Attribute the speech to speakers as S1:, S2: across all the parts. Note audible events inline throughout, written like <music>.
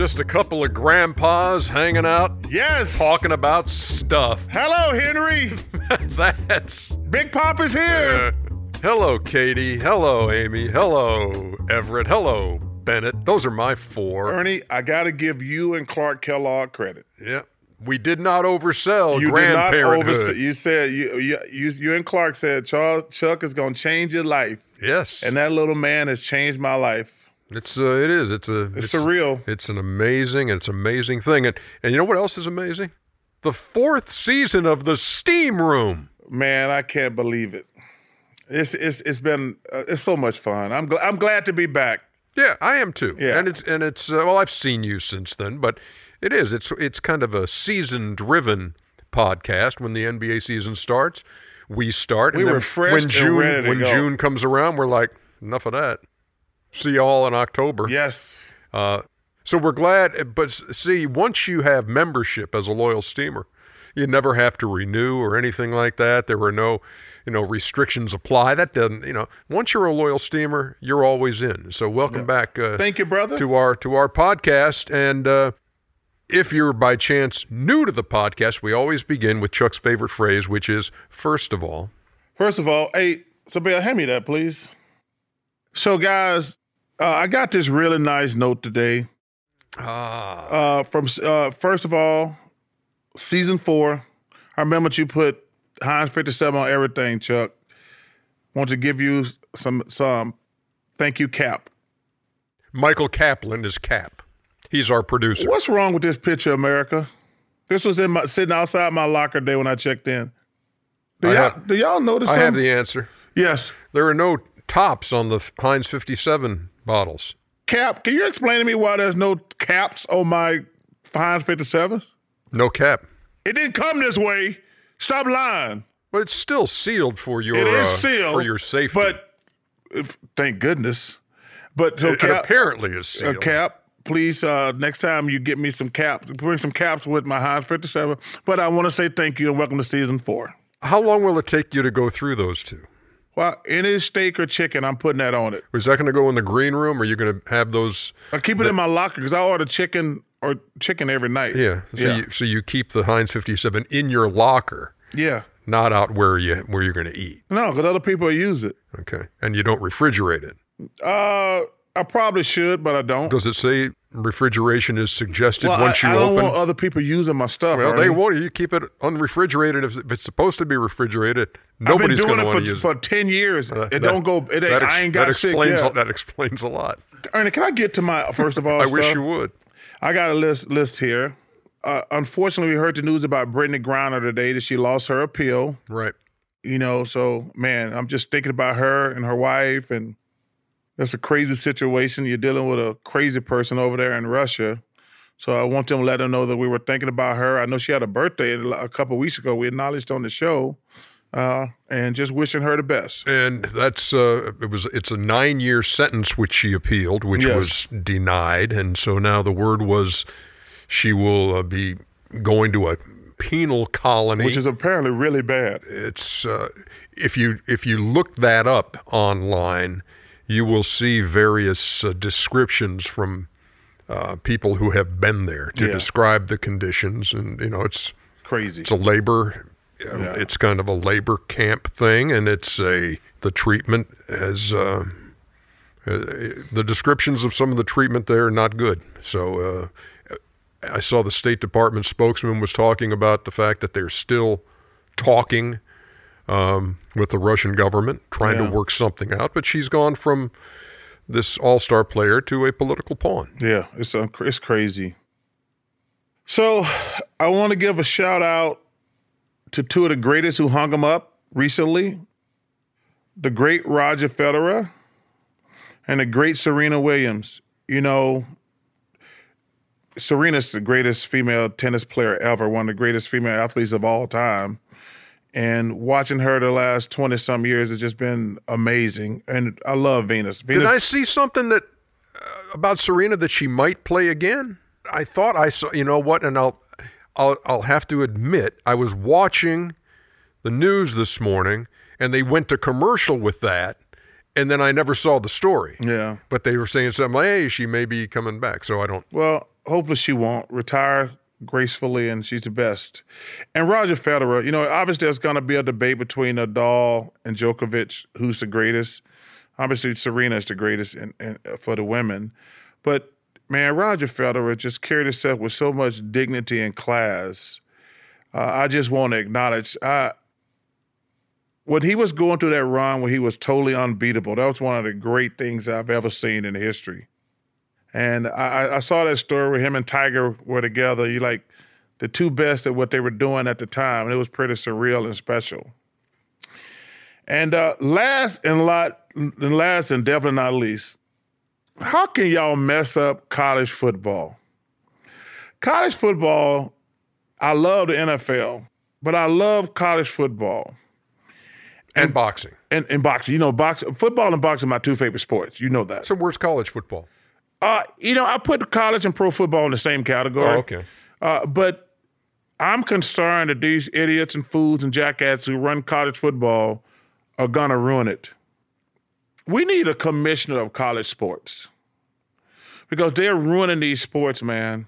S1: Just a couple of grandpas hanging out,
S2: Yes.
S1: talking about stuff. <laughs>
S2: Hello, Henry.
S1: That's.
S2: Big Papa's here.
S1: Uh, hello, Katie. Hello, Amy. Hello, Everett. Hello, Bennett. Those are my four.
S2: Ernie, I got to give you and Clark Kellogg credit.
S1: Yeah. We did not oversell
S2: You did not
S1: grandparenthood.
S2: over. You said you, you you you and Clark said Charles Chuck is going to change your life,
S1: yes.
S2: and that little man has changed my life.
S1: It's uh, it is. It's a
S2: It's surreal.
S1: It's an amazing. It's an amazing thing. And and you know what else is amazing? The fourth season of the Steam Room.
S2: Man, I can't believe it. It's it's it's been uh, it's so much fun. I'm gl- I'm glad to be back.
S1: Yeah, I am too.
S2: Yeah.
S1: and it's and it's uh, well, I've seen you since then, but it is. It's it's kind of a season-driven podcast. When the NBA season starts, we start.
S2: We
S1: and then
S2: refreshed
S1: when
S2: and
S1: June
S2: ready to
S1: when
S2: go.
S1: June comes around, we're like, enough of that. See y'all in October.
S2: Yes.
S1: Uh, so we're glad. But see, once you have membership as a loyal steamer, you never have to renew or anything like that. There are no, you know, restrictions apply. That doesn't, you know, once you're a loyal steamer, you're always in. So welcome back. Uh,
S2: Thank you, brother.
S1: to our to our podcast. And uh, if you're by chance new to the podcast, we always begin with Chuck's favorite phrase, which is first of all.
S2: First of all, hey, Sabelle, hand me that, please. So, guys, uh, I got this really nice note today.
S1: Ah,
S2: Uh, from uh, first of all, season four. I remember you put Heinz 57 on everything, Chuck. Want to give you some some thank you, Cap.
S1: Michael Kaplan is Cap. He's our producer.
S2: What's wrong with this picture, America? This was in my sitting outside my locker day when I checked in. Do y'all,
S1: have-
S2: do y'all notice
S1: I have the answer.
S2: yes.
S1: There are no tops on the Heinz 57 bottles.
S2: Cap, can you explain to me why there's no caps on my Heinz 57s?
S1: No cap.
S2: It didn't come this way. Stop lying.
S1: But it's still sealed for your
S2: It is
S1: uh,
S2: sealed
S1: for your safety.
S2: But if, thank goodness. But so
S1: it, it apparently is
S2: uh,
S1: sealed.
S2: Cap, please uh, next time you get me some caps, bring some caps with my Heinz 57. But I want to say thank you and welcome to season four.
S1: How long will it take you to go through those two?
S2: Well, any steak or chicken, I'm putting that on it.
S1: Is that going to go in the green room, or are you going to have those?
S2: I keep it in my locker because I order chicken or chicken every night.
S1: Yeah. So
S2: yeah.
S1: you so you keep the Heinz 57 in your locker,
S2: yeah.
S1: not out where you where you're going to eat.
S2: No, because other people use it.
S1: Okay. And you don't refrigerate it.
S2: Uh, I probably should, but I don't.
S1: Does it say refrigeration is suggested
S2: Well,
S1: once
S2: I,
S1: you
S2: I don't
S1: open?
S2: want other people using my stuff.
S1: well,
S2: Ernie.
S1: they won't. You keep it unrefrigerated. If if it's supposed to be refrigerated, nobody's
S2: doing
S1: going to want
S2: it
S1: to
S2: for,
S1: use
S2: for
S1: it.
S2: ten years.
S1: Uh,
S2: it
S1: that-
S2: don't go. It
S1: ex-
S2: I ain't got
S1: that
S2: sick
S1: explains
S2: yet.
S1: that explains a lot.
S2: Ernie, can I get to my first of all? <laughs>
S1: I wish you would.
S2: I got a list list here. Uh, unfortunately, we heard the news about Brittney Griner today that she lost her appeal.
S1: Right.
S2: You know, so man, I'm just thinking about her and her wife, and that's a crazy situation. You're dealing with a crazy person over there in Russia. So I want them to let them know that we were thinking about her. I know she had a birthday a couple weeks ago. We acknowledged on the show, uh, and just wishing her the best.
S1: And that's uh, it was it's a nine year sentence which she appealed, which
S2: Yes.
S1: was denied, and so now the word was she will uh, be going to a penal colony.
S2: Which is apparently really bad.
S1: it's uh, if you if you look that up online, you will see various uh, descriptions from uh, people who have been there to
S2: Yeah.
S1: describe the conditions, and you know it's
S2: Crazy.
S1: it's a labor. uh,
S2: Yeah.
S1: It's kind of a labor camp thing, and it's a the treatment as uh, uh, the descriptions of some of the treatment there are not good. So uh, I saw the State Department spokesman was talking about the fact that they're still talking um, with the Russian government, trying
S2: Yeah.
S1: to work something out. But she's gone from this all-star player to a political pawn.
S2: Yeah, it's uh, it's crazy. So I want to give a shout out to two of the greatest who hung him up recently: the great Roger Federer and the great Serena Williams. You know, Serena's the greatest female tennis player ever, one of the greatest female athletes of all time. And watching her the last 20 some years has just been amazing. And I love Venus. Venus
S1: Did I see something that uh, about Serena that she might play again? I thought I saw. You know what? And I'll, I'll, I'll have to admit, I was watching the news this morning, and they went to commercial with that, and then I never saw the story.
S2: Yeah.
S1: But they were saying something like, "Hey, she may be coming back." So I don't.
S2: Well, hopefully she won't retire gracefully, and she's the best. And Roger Federer, you know, obviously there's going to be a debate between Nadal and Djokovic, who's the greatest. Obviously, Serena is the greatest in, in, for the women, but man, Roger Federer just carried himself with so much dignity and class. Uh, I just want to acknowledge. I, when he was going through that run where he was totally unbeatable, that was one of the great things I've ever seen in history. And I, I saw that story where him and Tiger were together. You like the two best at what they were doing at the time, and it was pretty surreal and special. And uh, last and lot, and last and definitely not least, how can y'all mess up college football? College football, I love the NFL, but I love college football
S1: And boxing.
S2: and, and boxing. You know, box, football and boxing are my two favorite sports. You know that.
S1: So where's college football?
S2: Uh, you know, I put college and pro football in the same category.
S1: Oh, okay.
S2: Uh, but I'm concerned that these idiots and fools and jackasses who run college football are gonna ruin it. We need a commissioner of college sports because they're ruining these sports, man.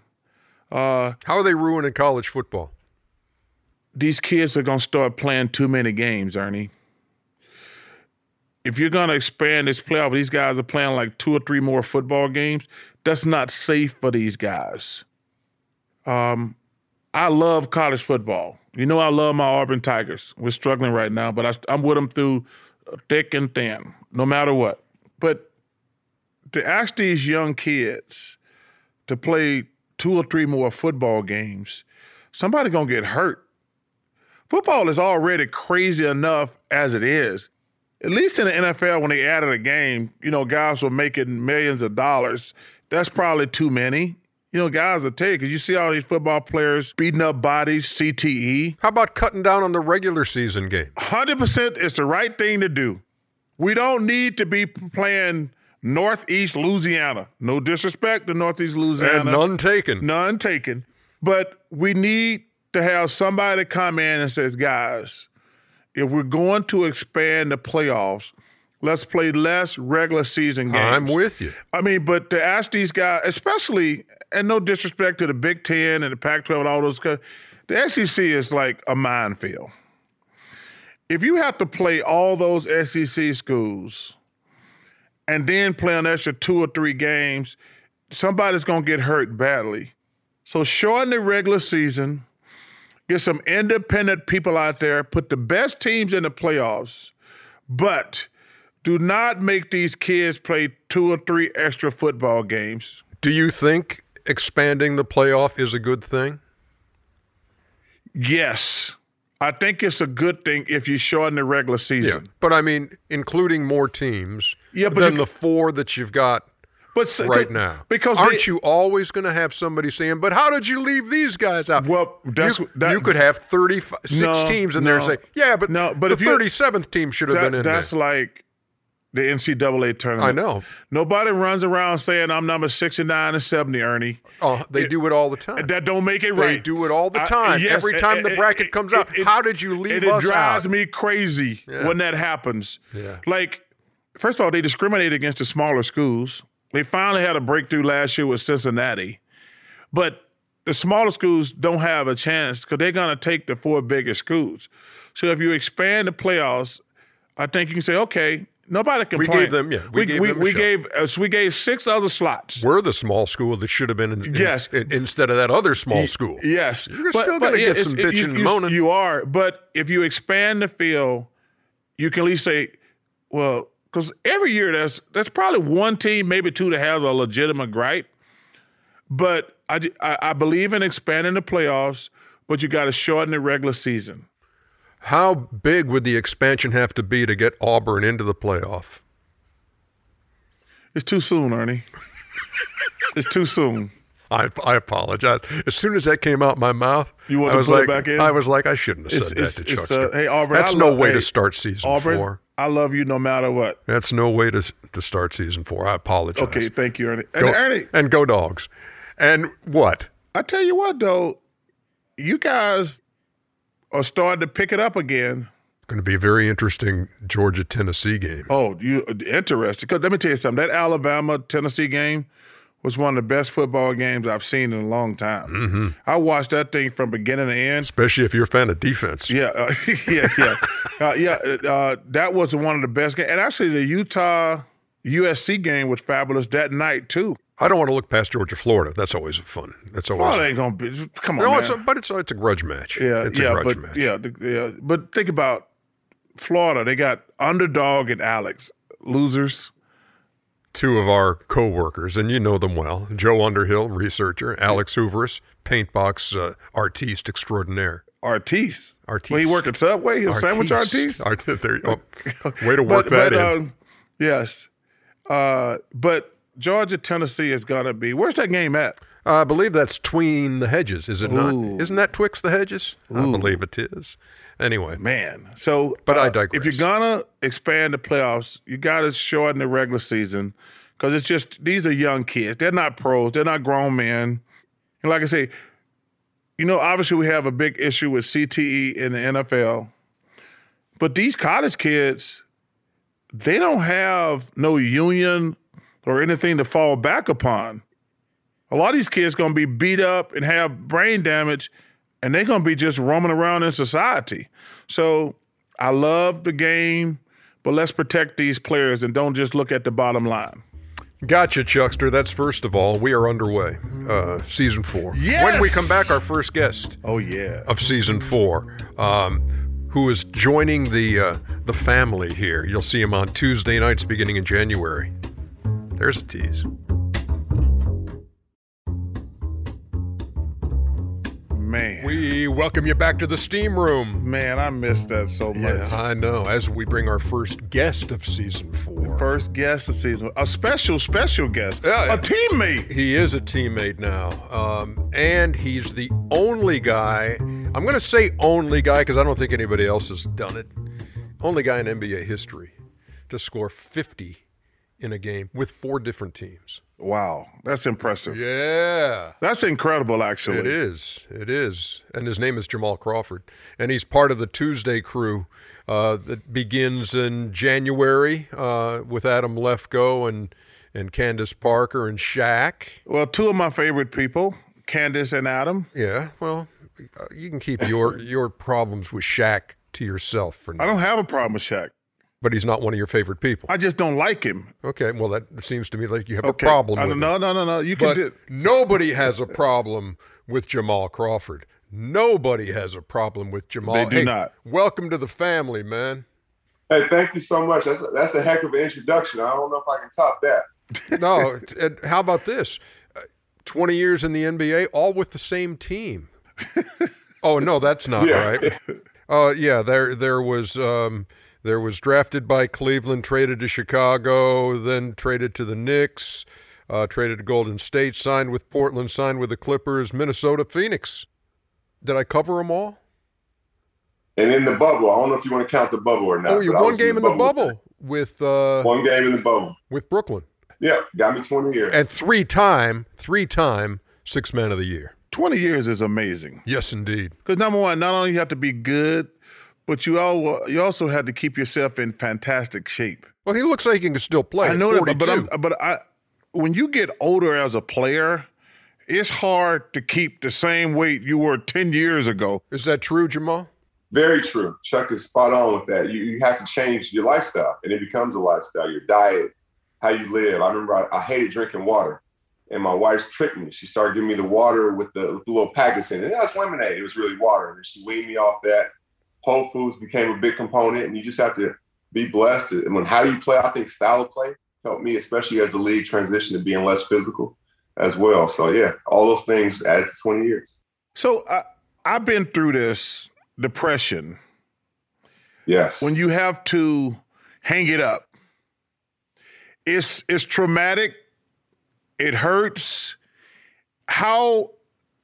S2: Uh,
S1: How are they ruining college football?
S2: these kids are gonna start playing too many games, Ernie. If you're gonna expand this playoff, these guys are playing like two or three more football games. That's not safe for these guys. Um, I love college football. You know, I love my Auburn Tigers. We're struggling right now, but I, I'm with them through thick and thin, no matter what. But to ask these young kids to play two or three more football games, somebody gonna get hurt. Football is already crazy enough as it is. At least in the NFL, when they added a game, you know, guys were making millions of dollars. That's probably too many. You know, guys will take because you see all these football players beating up bodies, CTE.
S1: How about cutting down on the regular season game?
S2: 100% is the right thing to do. We don't need to be playing Northeast Louisiana. No disrespect to Northeast Louisiana.
S1: And none taken.
S2: None taken. But we need to have somebody come in and says, guys, if we're going to expand the playoffs, let's play less regular season games.
S1: I'm with you.
S2: I mean, but to ask these guys, especially, and no disrespect to the Big Ten and the Pac 12 and all those, guys, the SEC is like a minefield. If you have to play all those SEC schools and then play an extra two or three games, somebody's going to get hurt badly. So shorten the regular season, get some independent people out there, put the best teams in the playoffs, but do not make these kids play two or three extra football games.
S1: Do you think expanding the playoff is a good thing?
S2: Yes. I think it's a good thing if you shorten the regular season.
S1: But I mean, including more teams
S2: Yeah, but
S1: than
S2: you-
S1: the four that you've got
S2: But
S1: right now.
S2: because
S1: aren't
S2: they-
S1: you always going to have somebody saying, "But how did you leave these guys out?"
S2: Well, that's
S1: you,
S2: that-
S1: you could have 36
S2: No,
S1: teams in there and say, "Yeah, but
S2: No, but
S1: the
S2: you-
S1: 37th team should have
S2: that-
S1: been in
S2: that's
S1: there."
S2: like the NCAA tournament.
S1: I know.
S2: Nobody runs around saying I'm number 69 and 70, Ernie.
S1: Oh, they do it all the time.
S2: That don't make it right.
S1: They do it all the
S2: I-
S1: time.
S2: yes,
S1: Every time the bracket
S2: it-
S1: comes out,
S2: it-
S1: how did you leave
S2: it
S1: us
S2: drives
S1: out?
S2: me crazy
S1: Yeah.
S2: when that happens.
S1: Yeah.
S2: Like, first of all, they discriminate against the smaller schools. They finally had a breakthrough last year with Cincinnati, but the smaller schools don't have a chance because they're going to take the four biggest schools. So if you expand the playoffs, I think you can say, okay, nobody
S1: can.
S2: We
S1: gave them- yeah, we
S2: we
S1: gave
S2: we, we gave uh, so we gave six other slots.
S1: We're the small school that should have been in, in-
S2: Yes.
S1: in- instead of that other small school.
S2: Yes,
S1: You're still gonna get some bitching
S2: you,
S1: and
S2: you-
S1: moaning.
S2: You are, but if you expand the field, you can at least say, well, because every year that's there's probably one team, maybe two, that has a legitimate gripe. But I, I, I believe in expanding the playoffs, but you got to shorten the regular season.
S1: How big would the expansion have to be to get Auburn into the playoff?
S2: It's too soon, Ernie. <laughs> it's too soon.
S1: I, I apologize. As soon as that came out my mouth,
S2: You want
S1: I
S2: to
S1: was
S2: put it
S1: like,
S2: back in?
S1: I was like, I shouldn't have said
S2: it's,
S1: that to
S2: it's,
S1: Chuckster.
S2: uh, hey Auburn,
S1: That's
S2: I
S1: no
S2: love-
S1: way
S2: hey,
S1: to start season
S2: Auburn,
S1: four.
S2: I love you no matter what.
S1: That's no way to to start season four. I apologize.
S2: Okay, thank you, Ernie. And
S1: Go,
S2: Ernie,
S1: and go dogs. And what?
S2: I tell you what, though, you guys are starting to pick it up again.
S1: It's going to be a very interesting Georgia Tennessee game.
S2: Oh, you interesting? Because let me tell you something. That Alabama Tennessee game was one of the best football games I've seen in a long time.
S1: Mm-hmm.
S2: I watched that thing from beginning to end.
S1: Especially if you're a fan of defense.
S2: Yeah, uh, <laughs> yeah, yeah, uh, yeah. Uh, that was one of the best games. And actually, the Utah USC game was fabulous that night too.
S1: I don't want to look past Georgia, Florida. That's always fun. That's always.
S2: Florida ain't gonna be. Come on,
S1: no,
S2: man.
S1: it's a, but it's a, it's a grudge match.
S2: Yeah,
S1: it's
S2: yeah,
S1: a grudge
S2: but
S1: match.
S2: yeah, the, yeah. But think about Florida. They got underdog and Alex losers.
S1: Two of our co-workers, and you know them well: Joe Underhill, researcher; Alex Hooveris, paintbox uh, artiste extraordinaire.
S2: Artiste.
S1: Artiste.
S2: When he worked at Subway, he was sandwich artiste.
S1: Art- there, oh, <laughs> way to work
S2: but,
S1: that
S2: but,
S1: in.
S2: um, yes. Uh, but Georgia, Tennessee is gonna be. Where's that game at?
S1: I believe that's tween the hedges, is it
S2: Ooh.
S1: not? Isn't that twixt the hedges? I believe it is. Anyway,
S2: Man. So,
S1: But I
S2: uh,
S1: digress.
S2: If you're gonna expand the playoffs, you got to shorten the regular season because it's just these are young kids. They're not pros. They're not grown men. And like I say, you know, obviously we have a big issue with CTE in the NFL, but these college kids, they don't have no union or anything to fall back upon. A lot of these kids gonna be beat up and have brain damage, and they're gonna be just roaming around in society. So I love the game, but let's protect these players and don't just look at the bottom line.
S1: gotcha, Chuckster. That's first of all. We are underway, uh, season four.
S2: Yes!
S1: When we come back, our first guest
S2: Oh yeah.
S1: of season four, um, who is joining the uh, the family here. You'll see him on Tuesday nights beginning in January. There's a tease.
S2: Man.
S1: We welcome you back to the steam room.
S2: Man, I missed that so much.
S1: Yeah, I know. As we bring our first guest of season four.
S2: First guest of season. A special, special guest.
S1: Yeah,
S2: a teammate.
S1: He is a teammate now. Um, and he's the only guy, I'm going to say only guy because I don't think anybody else has done it, only guy in NBA history to score 50 in a game with four different teams.
S2: Wow. That's impressive.
S1: Yeah.
S2: That's incredible, actually.
S1: It is. It is. And his name is Jamal Crawford. And he's part of the Tuesday crew uh, that begins in January uh, with Adam Lefkoe and, and Candace Parker and Shaq.
S2: Well, two of my favorite people, Candace and Adam.
S1: Yeah, well, uh, you can keep your your problems with Shaq to yourself for now.
S2: I don't have a problem with Shaq.
S1: But he's not one of your favorite people.
S2: I just don't like him.
S1: Okay, well, that seems to me like you have
S2: Okay.
S1: a problem
S2: I
S1: with
S2: don't-
S1: him.
S2: no, no, no, no. You can
S1: But
S2: do
S1: nobody has a problem with Jamal Crawford. Nobody has a problem with Jamal.
S2: They do
S1: Hey,
S2: not.
S1: Welcome to the family, man.
S3: Hey, thank you so much. That's a, that's a heck of an introduction. I don't know if I can top that.
S1: No, and how about this? Uh, Twenty years in the NBA, all with the same team. <laughs> oh no, that's not
S3: Yeah.
S1: right. Uh, yeah, there there was um, there was drafted by Cleveland, traded to Chicago, then traded to the Knicks, uh, traded to Golden State, signed with Portland, signed with the Clippers, Minnesota, Phoenix. Did I cover them all?
S3: And in the bubble, I don't know if you want to count the bubble or not.
S1: oh, you
S3: but
S1: one game in the bubble with uh,
S3: One game in the bubble.
S1: with Brooklyn,
S3: Yeah, got me 20 years.
S1: and three time three time six man of the year.
S2: 20 years is amazing.
S1: Yes, indeed.
S2: Because number one, not only you have to be good, but you all you also had to keep yourself in fantastic shape.
S1: Well, he looks like he can still play.
S2: I know that, but, I'm, but I when you get older as a player, it's hard to keep the same weight you were 10 years ago.
S1: Is that true, Jamal?
S3: Very true. Chuck is spot on with that. You, you have to change your lifestyle, and it becomes a lifestyle. Your diet, how you live. I remember I, I hated drinking water, and my wife tricked me. She started giving me the water with the, with the little packets in it. That's lemonade. It was really water, and she weaned me off that. Whole Foods became a big component, and you just have to be blessed. And when how you play, I think style of play helped me, especially as the league transitioned to being less physical as well. So yeah, all those things added to 20 years.
S2: So I, I've been through this depression.
S3: Yes.
S2: When you have to hang it up, it's it's traumatic. It hurts. How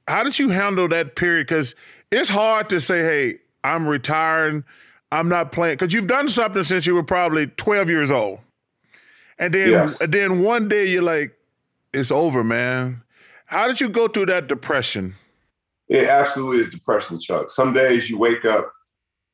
S2: how did you handle that period? Because it's hard to say, "Hey, I'm retiring. I'm not playing," because you've done something since you were probably 12 years old, and then
S3: Yes.
S2: and then one day you're like, "It's over, man." How did you go through that depression?
S3: It absolutely is depression, Chuck. Some days you wake up,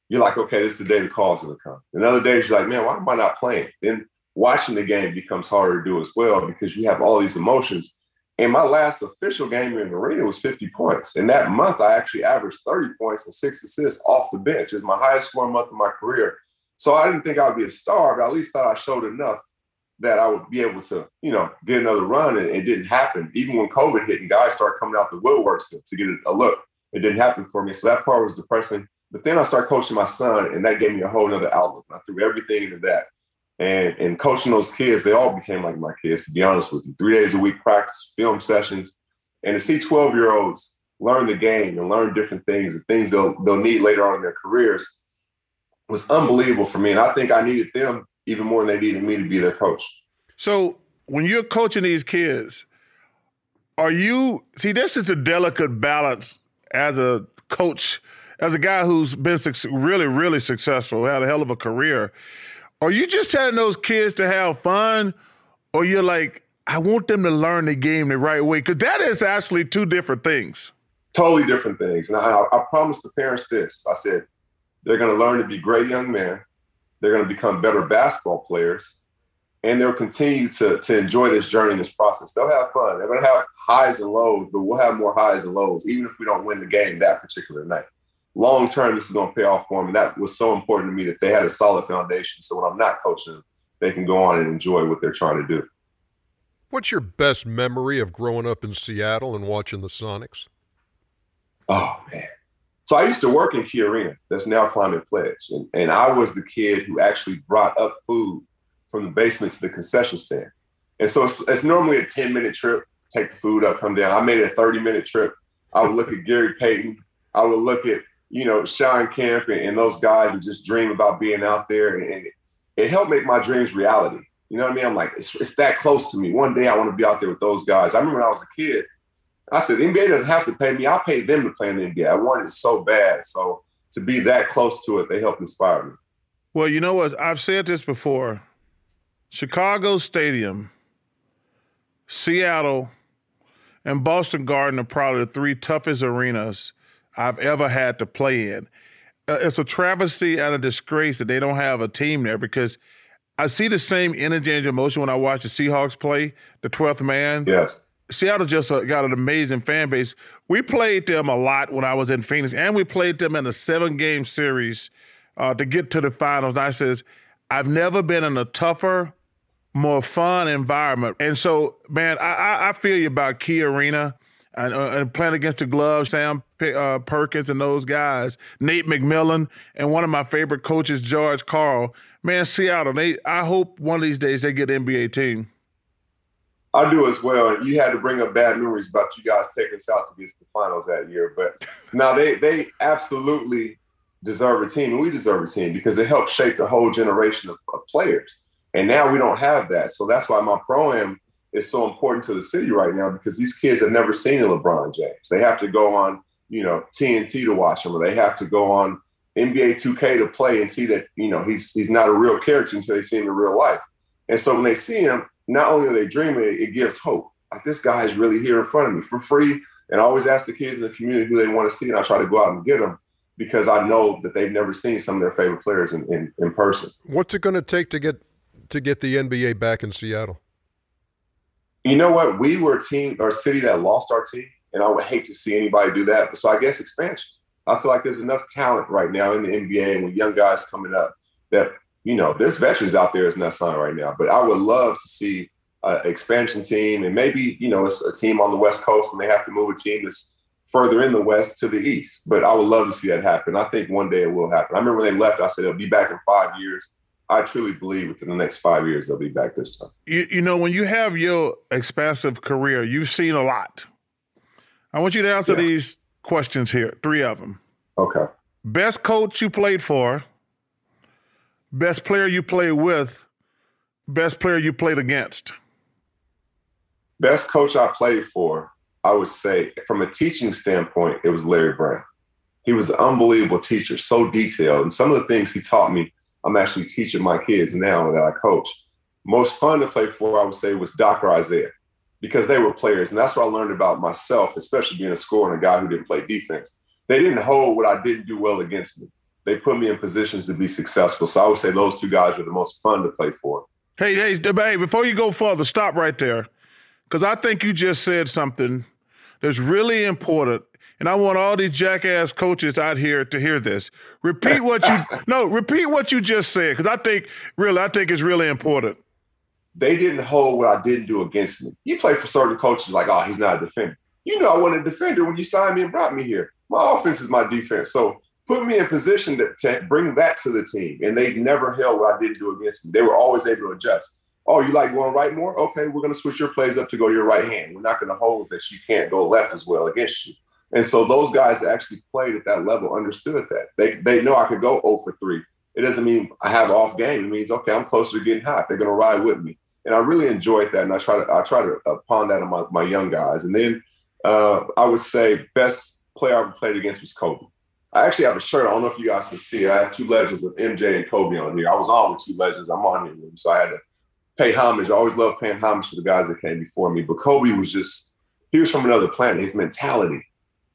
S3: you're like, okay, this is the day the call's gonna come. And other days you're like, man, why am I not playing? Then watching the game becomes harder to do as well because you have all these emotions. And my last official game in the arena was 50 points. And that month I actually averaged 30 points and six assists off the bench. It was my highest scoring month of my career. So I didn't think I would be a star, but at least thought I showed enough that I would be able to, you know, get another run. And it didn't happen. Even when COVID hit and guys started coming out the woodworks to, to get a look, it didn't happen for me. So that part was depressing. But then I started coaching my son, and that gave me a whole other outlook. I threw everything into that. And and coaching those kids, they all became like my kids, to be honest with you. Three days a week practice, film sessions. And to see 12 year olds learn the game and learn different things and things they'll they'll need later on in their careers was unbelievable for me. And I think I needed them even more than they needed me to be their coach.
S2: So when you're coaching these kids, are you see this is a delicate balance as a coach, as a guy who's been really, really successful, had a hell of a career. Are you just telling those kids to have fun, or you're like, I want them to learn the game the right way? Because that is actually two different things.
S3: totally different things. And I, I promised the parents this. I said, they're going to learn to be great young men. They're going to become better basketball players. And they'll continue to, to enjoy this journey, this process. They'll have fun. They're going to have highs and lows, but we'll have more highs and lows, even if we don't win the game that particular night. Long term, this is going to pay off for them. And that was so important to me that they had a solid foundation. So when I'm not coaching them, they can go on and enjoy what they're trying to do.
S1: What's your best memory of growing up in Seattle and watching the Sonics?
S3: Oh man. So I used to work in Key Arena, that's now Climate Pledge. And, and I was the kid who actually brought up food from the basement to the concession stand. And so it's, it's normally a 10 minute trip, take the food up, come down. I made it a 30 minute trip. I would look at Gary Payton. I would look at, you know, Shawn Kemp and, and those guys and just dream about being out there. And, and it helped make my dreams reality. You know what I mean? I'm like, it's, it's that close to me. One day I want to be out there with those guys. I remember when I was a kid, I said, the NBA doesn't have to pay me. I'll pay them to play in the NBA. I wanted it so bad. So to be that close to it, they helped inspire me.
S2: Well, you know what? I've said this before. Chicago Stadium, Seattle, and Boston Garden are probably the three toughest arenas I've ever had to play in. Uh, it's a travesty and a disgrace that they don't have a team there because I see the same energy and emotion when I watch the Seahawks play, the 12th man.
S3: Yes.
S2: Seattle just uh, got an amazing fan base. We played them a lot when I was in Phoenix, and we played them in a seven game series uh, to get to the finals. I says, I've never been in a tougher, more fun environment. And so, man, I, I, I feel you about Key Arena and, uh, and playing against the gloves, Sam uh, Perkins and those guys, Nate McMillan, and one of my favorite coaches, George Karl. Man, Seattle, they, I hope one of these days they get an NBA team.
S3: I do as well. You had to bring up bad memories about you guys taking us out to get to the finals that year. But <laughs> now they they absolutely deserve a team, and we deserve a team because it helped shape the whole generation of, of players. And now we don't have that. So that's why my pro am is so important to the city right now because these kids have never seen a LeBron James. They have to go on, you know, TNT to watch him, or they have to go on NBA 2K to play and see that, you know, he's he's not a real character until they see him in real life. And so when they see him, not only are they dreaming, it, gives hope. Like this guy is really here in front of me for free. And I always ask the kids in the community who they want to see, and I try to go out and get them because I know that they've never seen some of their favorite players in, in, in person.
S1: What's it going to take to get to get the NBA back in Seattle?
S3: You know what? We were a team or a city that lost our team, and I would hate to see anybody do that. So I guess expansion. I feel like there's enough talent right now in the NBA and with young guys coming up that, you know, there's veterans out there that's not signed right now. But I would love to see an expansion team and maybe, you know, it's a team on the West Coast and they have to move a team that's further in the West to the East. But I would love to see that happen. I think one day it will happen. I remember when they left, I said, it'll be back in five years. I truly believe within the next five years they'll be back this time.
S2: You, you know, when you have your expansive career, you've seen a lot. I want you to answer yeah. these questions here, three of them.
S3: Okay.
S2: Best coach you played for, best player you played with, best player you played against.
S3: Best coach I played for, I would say, from a teaching standpoint, it was Larry Brown. He was an unbelievable teacher, so detailed. And some of the things he taught me, I'm actually teaching my kids now that I coach. Most fun to play for, I would say, was Dr. Isiah because they were players. And that's what I learned about myself, especially being a scorer and a guy who didn't play defense. They didn't hold what I didn't do well against me. They put me in positions to be successful. So I would say those two guys were the most fun to play for.
S2: Hey, hey, hey, before you go further, stop right there. Because I think you just said something that's really important. And I want all these jackass coaches out here to hear this. Repeat what you <laughs> no, repeat what you just said. Because I think really, I think it's really important.
S3: They didn't hold what I didn't do against me. You play for certain coaches like, oh, he's not a defender. You know I wasn't a defender when you signed me and brought me here. My offense is my defense. So put me in position to, to bring that to the team. And they never held what I didn't do against me. They were always able to adjust. Oh, you like going right more? Okay, we're going to switch your plays up to go to your right hand. We're not going to hold that you can't go left as well against you. And so those guys that actually played at that level understood that. They, they know I could go 0 for 3. It doesn't mean I have off game. It means, okay, I'm closer to getting hot. They're going to ride with me. And I really enjoyed that. And I try to, I try to uh, pawn that on my, my young guys. And then uh, I would say best player I ever played against was Kobe. I actually have a shirt. I don't know if you guys can see it. I have two legends of MJ and Kobe on here. I was on with two legends. I'm on here. So I had to pay homage. I always loved paying homage to the guys that came before me. But Kobe was just, he was from another planet. His mentality.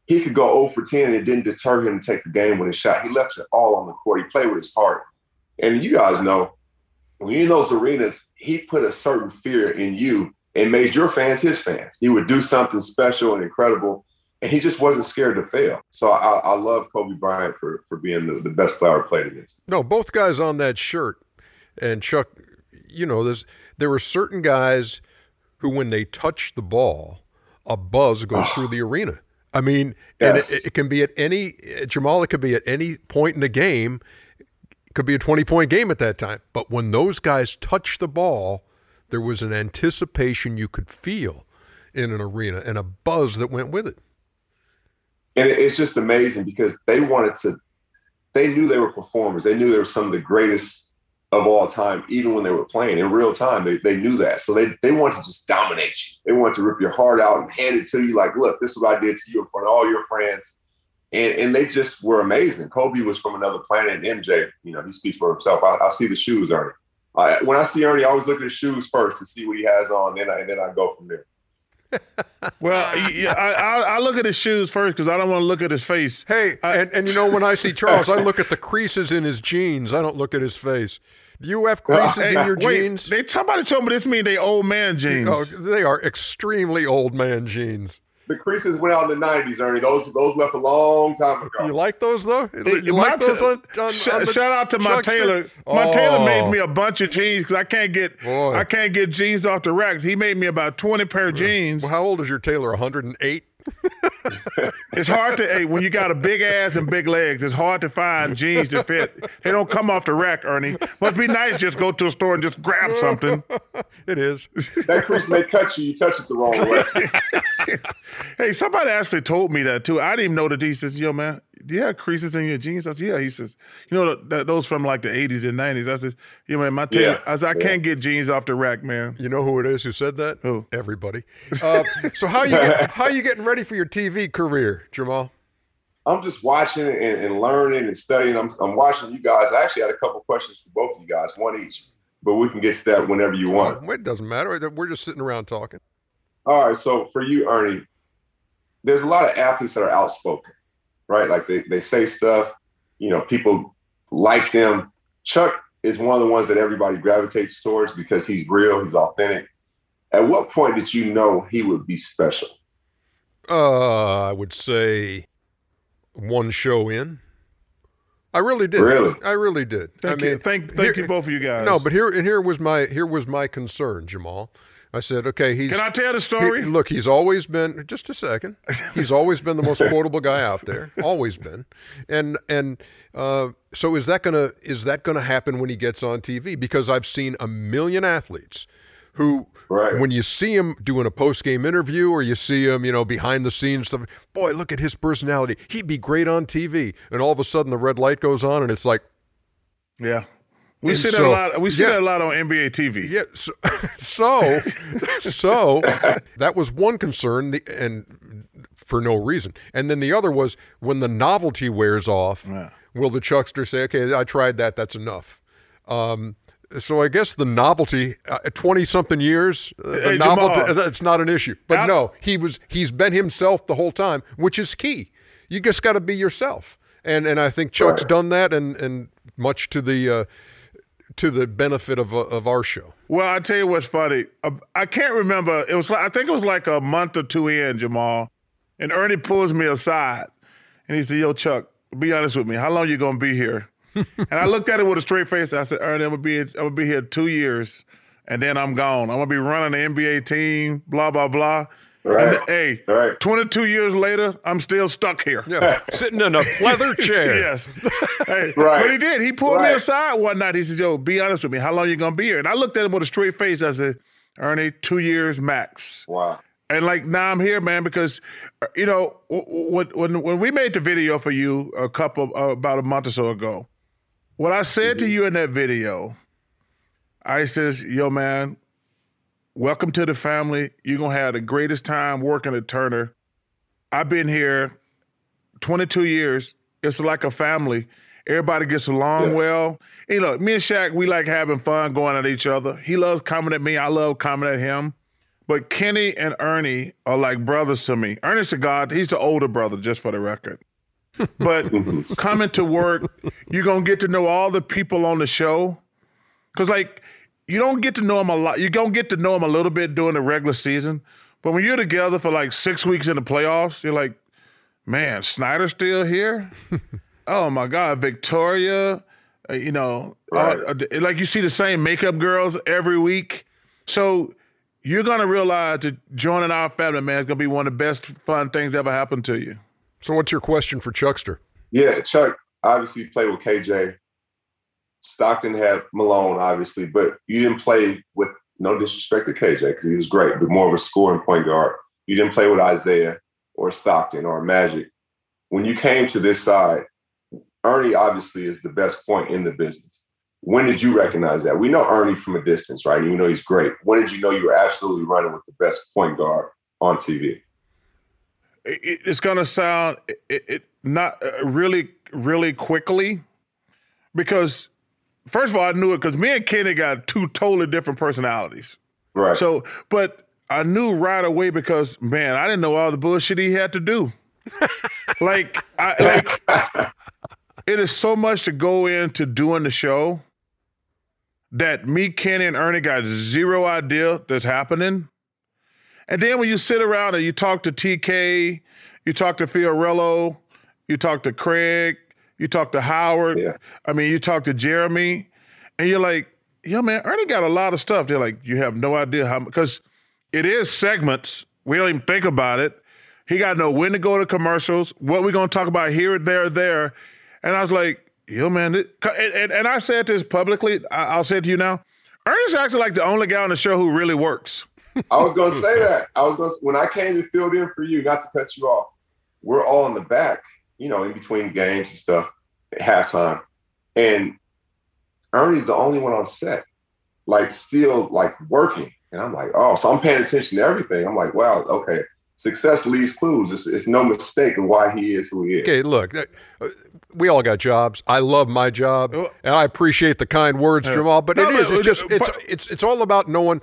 S3: He could go 0 for 10 and it didn't deter him to take the game with he shot. He left it all on the court. He played with his heart. And you guys know, when you're in those arenas, he put a certain fear in you and made your fans his fans. He would do something special and incredible and he just wasn't scared to fail. So I, I love Kobe Bryant for for being the, the best player I played against.
S1: No, both guys on that shirt, and Chuck, you know, there's there were certain guys who, when they touched the ball, a buzz goes through the arena. I mean, yes. and it, it, can be at any Jamal. It could be at any point in the game. It could be a twenty point game at that time. But when those guys touch the ball, there was an anticipation you could feel in an arena and a buzz that went with it
S3: and it's just amazing because they wanted to they knew they were performers they knew they were some of the greatest of all time even when they were playing in real time they, they knew that. So they, they wanted to just dominate you. They wanted to rip your heart out and hand it to you like look this is what i did to you in front of all your friends. And, and they just were amazing. Kobe was from another planet and mj you know he speaks for himself. I, I see the shoes ernie. I, when i see ernie i always look at his shoes first to see what he has on and then I, and then I go from there
S2: well, yeah, I, I, look at his shoes first because I don't want to look at his face.
S1: Hey, I, and, and you know when I see <laughs> Charles, I look at the creases in his jeans. I don't look at his face. Do you have creases uh, hey, in your wait, jeans?
S2: They somebody told me this mean they old man jeans. Oh,
S1: they are extremely old man jeans
S3: the creases went out in the '90s, Ernie. Those those left a long time ago.
S1: You like those though? You like those? On, on,
S2: sh- on shout out to my tailor. My oh. tailor made me a bunch of jeans because I can't get Boy. I can't get jeans off the racks. He made me about 20 pair of jeans.
S1: Well, how old is your tailor? 108.
S2: It's hard to hey, when you got a big ass and big legs. It's hard to find jeans to fit. They don't come off the rack, Ernie. Must be nice just go to a store and just grab something.
S1: it is.
S3: That crease may cut you. You touch it the wrong way. <laughs>
S2: hey, somebody actually told me that too. I didn't even know that. He says, "Yo, man, do you have creases in your jeans?" I said, "Yeah." He says, "You know that, those from like the '80s and '90s." I said, you "Yeah, man, my tailor." Yeah. I said, "I yeah. can't get jeans off the rack, man."
S1: You know who it is who said that?
S2: Who?
S1: Everybody. Uh, so how you get, <laughs> how you getting ready for your TV career, Jamal?
S3: I'm just watching and, and learning and studying. I'm, I'm watching you guys. I actually had a couple questions for both of you guys, one each, but we can get to that whenever you want.
S1: It doesn't matter. We're just sitting around talking.
S3: All right. So for you, Ernie, there's a lot of athletes that are outspoken right? Like they, they say stuff, you know, people like them. Chuck is one of the ones that everybody gravitates towards because he's real, he's authentic. At what point did you know he would be special?
S1: Uh, I would say one show in. I really did.
S3: Really?
S1: I really did.
S2: Thank
S1: I
S2: you.
S1: mean,
S2: Thank, thank
S1: here-
S2: you both of you guys.
S1: No, but here and here was my here was my concern, Jamal. I said, okay, he's
S2: can I tell the
S1: he-
S2: story?
S1: look, he's always been just a second. He's always been the most quotable guy out there. Always been. And and uh, so is that gonna is that gonna happen when he gets on TV? Because I've seen a million athletes who
S3: Right.
S1: when you see him doing a post game interview or you see him, you know, behind the scenes stuff, boy, look at his personality. He'd be great on TV. And all of a sudden the red light goes on and it's like,
S2: yeah. We
S1: And
S2: see that a lot. We see
S1: yeah.
S2: that a lot on NBA TV.
S1: Yeah. So, <laughs> so, so that was one concern, the, and for no reason. And then the other was when the novelty wears off,
S2: Yeah.
S1: will the chuckster say, "Okay, I tried that. That's enough." Um, so I guess the novelty, twenty something years, uh, the
S2: Hey,
S1: novelty, that's not an issue. But
S2: Out-
S1: no, he was he's been himself the whole time, which is key. You just got to be yourself, and and I think Chuck's
S3: Right.
S1: done that, and and much to the. Uh, to the benefit of, uh, of our show.
S2: Well, I tell you what's funny. Uh, I can't remember. It was like, I think it was like a month or two in, Jamal, and Ernie pulls me aside, and he said, "Yo, Chuck, be honest with me. How long you gonna be here?" <laughs> and I looked at him with a straight face. I said, "Ernie, I'm gonna be I'm gonna be here two years, and then I'm gone. I'm gonna be running the NBA team. Blah blah blah."
S3: Right.
S2: And, hey,
S3: Right.
S2: 22 years later, I'm still stuck here.
S1: Yeah, sitting in a leather <laughs> chair.
S2: Yes. <laughs> Hey,
S3: Right.
S2: But he did. He pulled me aside one night. He said, Yo, be honest with me. How long you going to be here? And I looked at him with a straight face. I said, Ernie, two years max.
S3: Wow.
S2: And like now I'm here, man, because uh, you know w- w- when when when we made the video for you a couple uh, about a month or so ago, what I said to you in that video, I says, "Yo, man, welcome to the family. You're gonna have the greatest time working at Turner. I've been here 22 years. It's like a family. Everybody gets along
S3: Yeah.
S2: well. You know, me and Shaq, we like having fun going at each other. He loves coming at me. I love coming at him. But Kenny and Ernie are like brothers to me. Ernie's to God, he's the older brother, just for the record. <laughs> But coming to work, you're gonna get to know all the people on the show. Cause like you don't get to know them a lot. You're gonna get to know them a little bit during the regular season. But when you're together for like six weeks in the playoffs, you're like, man, Snyder's still here? <laughs> oh my God, Victoria, uh, you know, all-
S3: Right.
S2: uh, like you see the same makeup girls every week. So you're gonna realize that joining our family, man, is gonna be one of the best fun things that ever happened to you.
S1: So, what's your question for Chuckster?
S3: Yeah, Chuck obviously played with KJ. Stockton had Malone, obviously, but you didn't play with no disrespect to KJ because he was great, but more of a scoring point guard. You didn't play with Isiah or Stockton or Magic. When you came to this side, Ernie obviously is the best point in the business. When did you recognize that? We know Ernie from a distance, right? You know he's great. When did you know you were absolutely running with the best point guard on TV?
S2: it, it- it's gonna sound it, it not uh, really really quickly because first of all I knew it because me and Kenny got two totally different personalities.
S3: Right.
S2: So, but I knew right away because man, I didn't know all the bullshit he had to do. <laughs> like, I like it is so much to go into doing the show that me, Kenny, and Ernie got zero idea that's happening. And then when you sit around and you talk to TK, you talk to Fiorello, you talk to Craig, you talk to Howard,
S3: Yeah.
S2: I mean, you talk to Jeremy, and you're like, yo, man, Ernie got a lot of stuff. They're like, you have no idea how, because it is segments. We don't even think about it. He got to know when to go to commercials, what we're going to talk about here, there, there. And I was like, yo, man, and, and, and I said this publicly. I, I'll say it to you now. Ernie's actually like the only guy on the show who really works.
S3: I was gonna <laughs> say that. I was gonna when I came to field in for you, not to cut you off. We're all in the back, you know, in between games and stuff at halftime, and Ernie's the only one on set, like still like working. And I'm like, oh, so I'm paying attention to everything. I'm like, wow, okay. Success leaves clues. It's, it's no mistake of why he is who he is.
S1: Okay, look, uh, we all got jobs. I love my job,
S2: Oh.
S1: and I appreciate the kind words,
S2: Yeah.
S1: Jamal. But
S2: No,
S1: it is.
S2: but-
S1: It's just.
S2: but-
S1: It's. It's. It's all about knowing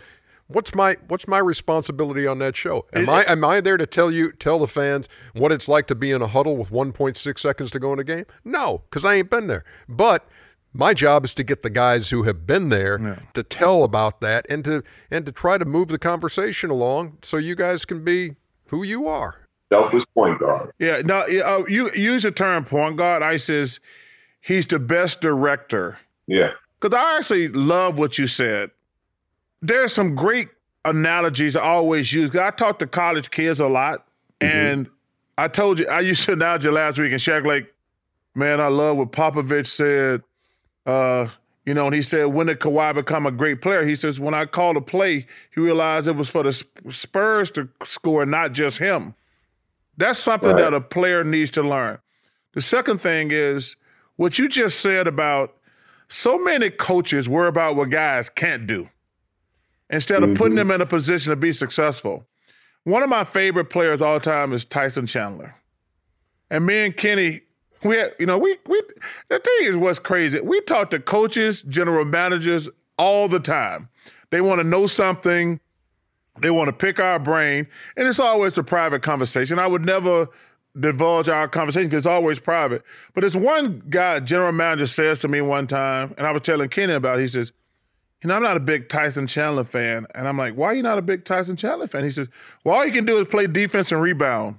S1: what's my what's my responsibility on that show. Am I am I there to tell you tell the fans what it's like to be in a huddle with 1.6 seconds to go in a game? No, because I ain't been there. But my job is to get the guys who have been there
S2: Yeah.
S1: to tell about that and to and to try to move the conversation along so you guys can be who you are.
S3: Selfless point guard.
S2: Yeah, no, uh, you use the term point guard. I says he's the best director.
S3: Yeah.
S2: Because I actually love what you said. There's some great analogies I always use. I talk to college kids a lot, mm-hmm. and I told you I used to analogy last week, and Shaq like, man, I love what Popovich said. Uh, you know, and he said, when did Kawhi become a great player? He says, when I called a play, he realized it was for the Spurs to score, not just him. That's something right. that a player needs to learn. The second thing is what you just said about so many coaches worry about what guys can't do instead of mm-hmm. putting them in a position to be successful. One of my favorite players all time is Tyson Chandler. And me and Kenny we had, you know, we we the thing is what's crazy. We talk to coaches, general managers all the time. They want to know something. They want to pick our brain, and it's always a private conversation. I would never divulge our conversation because it's always private. But this one guy, general manager, says to me one time, and I was telling Kenny about. It, he says, "You know, I'm not a big Tyson Chandler fan," and I'm like, "Why are you not a big Tyson Chandler fan?" He says, "Well, all you can do is play defense and rebound."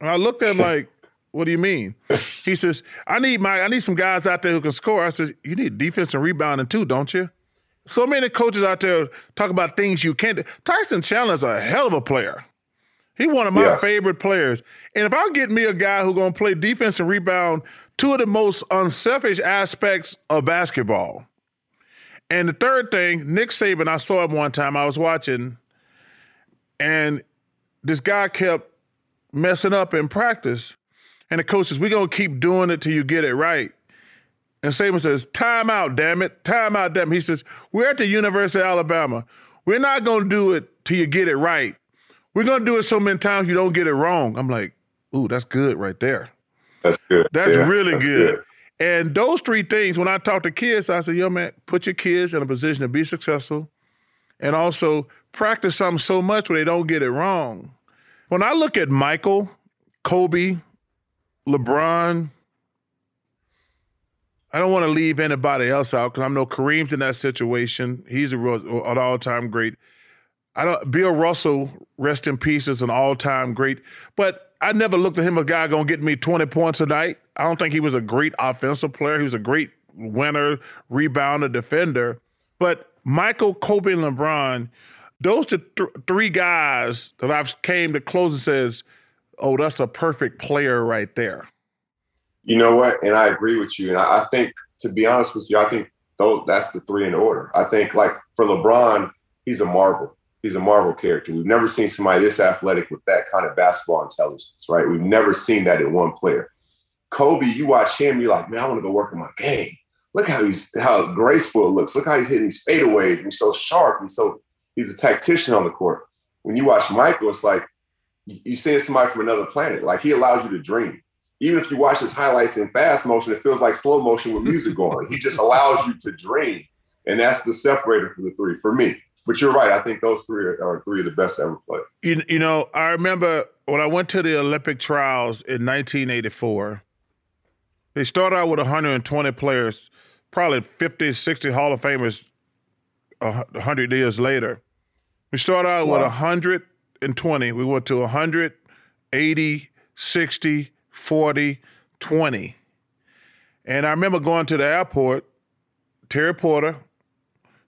S2: And I looked at him <laughs> like, what do you mean? he says, I need my I need some guys out there who can score. I said, You need defense and rebounding too, don't you? So many coaches out there talk about things you can't do. Tyson Chandler's a hell of a player. He's one of my yes. favorite players. And if I get me a guy who's gonna play defense and rebound, two of the most unselfish aspects of basketball. And the third thing, Nick Saban, I saw him one time. I was watching, and this guy kept messing up in practice. And the coach says, We're going to keep doing it till you get it right. And Saban says, Time out, damn it. Time out, damn it. He says, We're at the University of Alabama. We're not going to do it till you get it right. We're going to do it so many times you don't get it wrong. I'm like, Ooh, that's good right there.
S3: That's good.
S2: That's yeah, really that's good. good. And those three things, when I talk to kids, I say, yo, man, put your kids in a position to be successful and also practice something so much where they don't get it wrong. When I look at Michael, Kobe, LeBron. I don't want to leave anybody else out because I know Kareem's in that situation. He's a real, an all-time great. I don't. Bill Russell, rest in peace, is an all-time great. But I never looked at him a guy gonna get me 20 points a night. I don't think he was a great offensive player. He was a great winner, rebounder, defender. But Michael, Kobe, and LeBron, those are th- three guys that I've came to close and says oh, that's a perfect player right there.
S3: You know what? And I agree with you. And I, think, to be honest with you, I think those, that's the three in order. I think, like for LeBron, he's a marvel. He's a marvel character. We've never seen somebody this athletic with that kind of basketball intelligence, right? We've never seen that in one player. Kobe, you watch him, you're like, man, I want to go work on my game. Look how he's how graceful it looks. Look how he's hitting these fadeaways. He's so sharp. He's so he's a tactician on the court. When you watch Michael, it's like you're seeing somebody from another planet. Like he allows you to dream. Even if you watch his highlights in fast motion, it feels like slow motion with music <laughs> going. he just allows you to dream. And that's the separator for the three for me. But you're right. I think those three are, are three of the best ever played.
S2: You, you know, I remember when I went to the Olympic trials in 1984, they started out with 120 players, probably 50, 60 Hall of Famers 100 years later. We started out wow. with 120. We went to 180, 60, 40, 20. And I remember going to the airport, Terry Porter,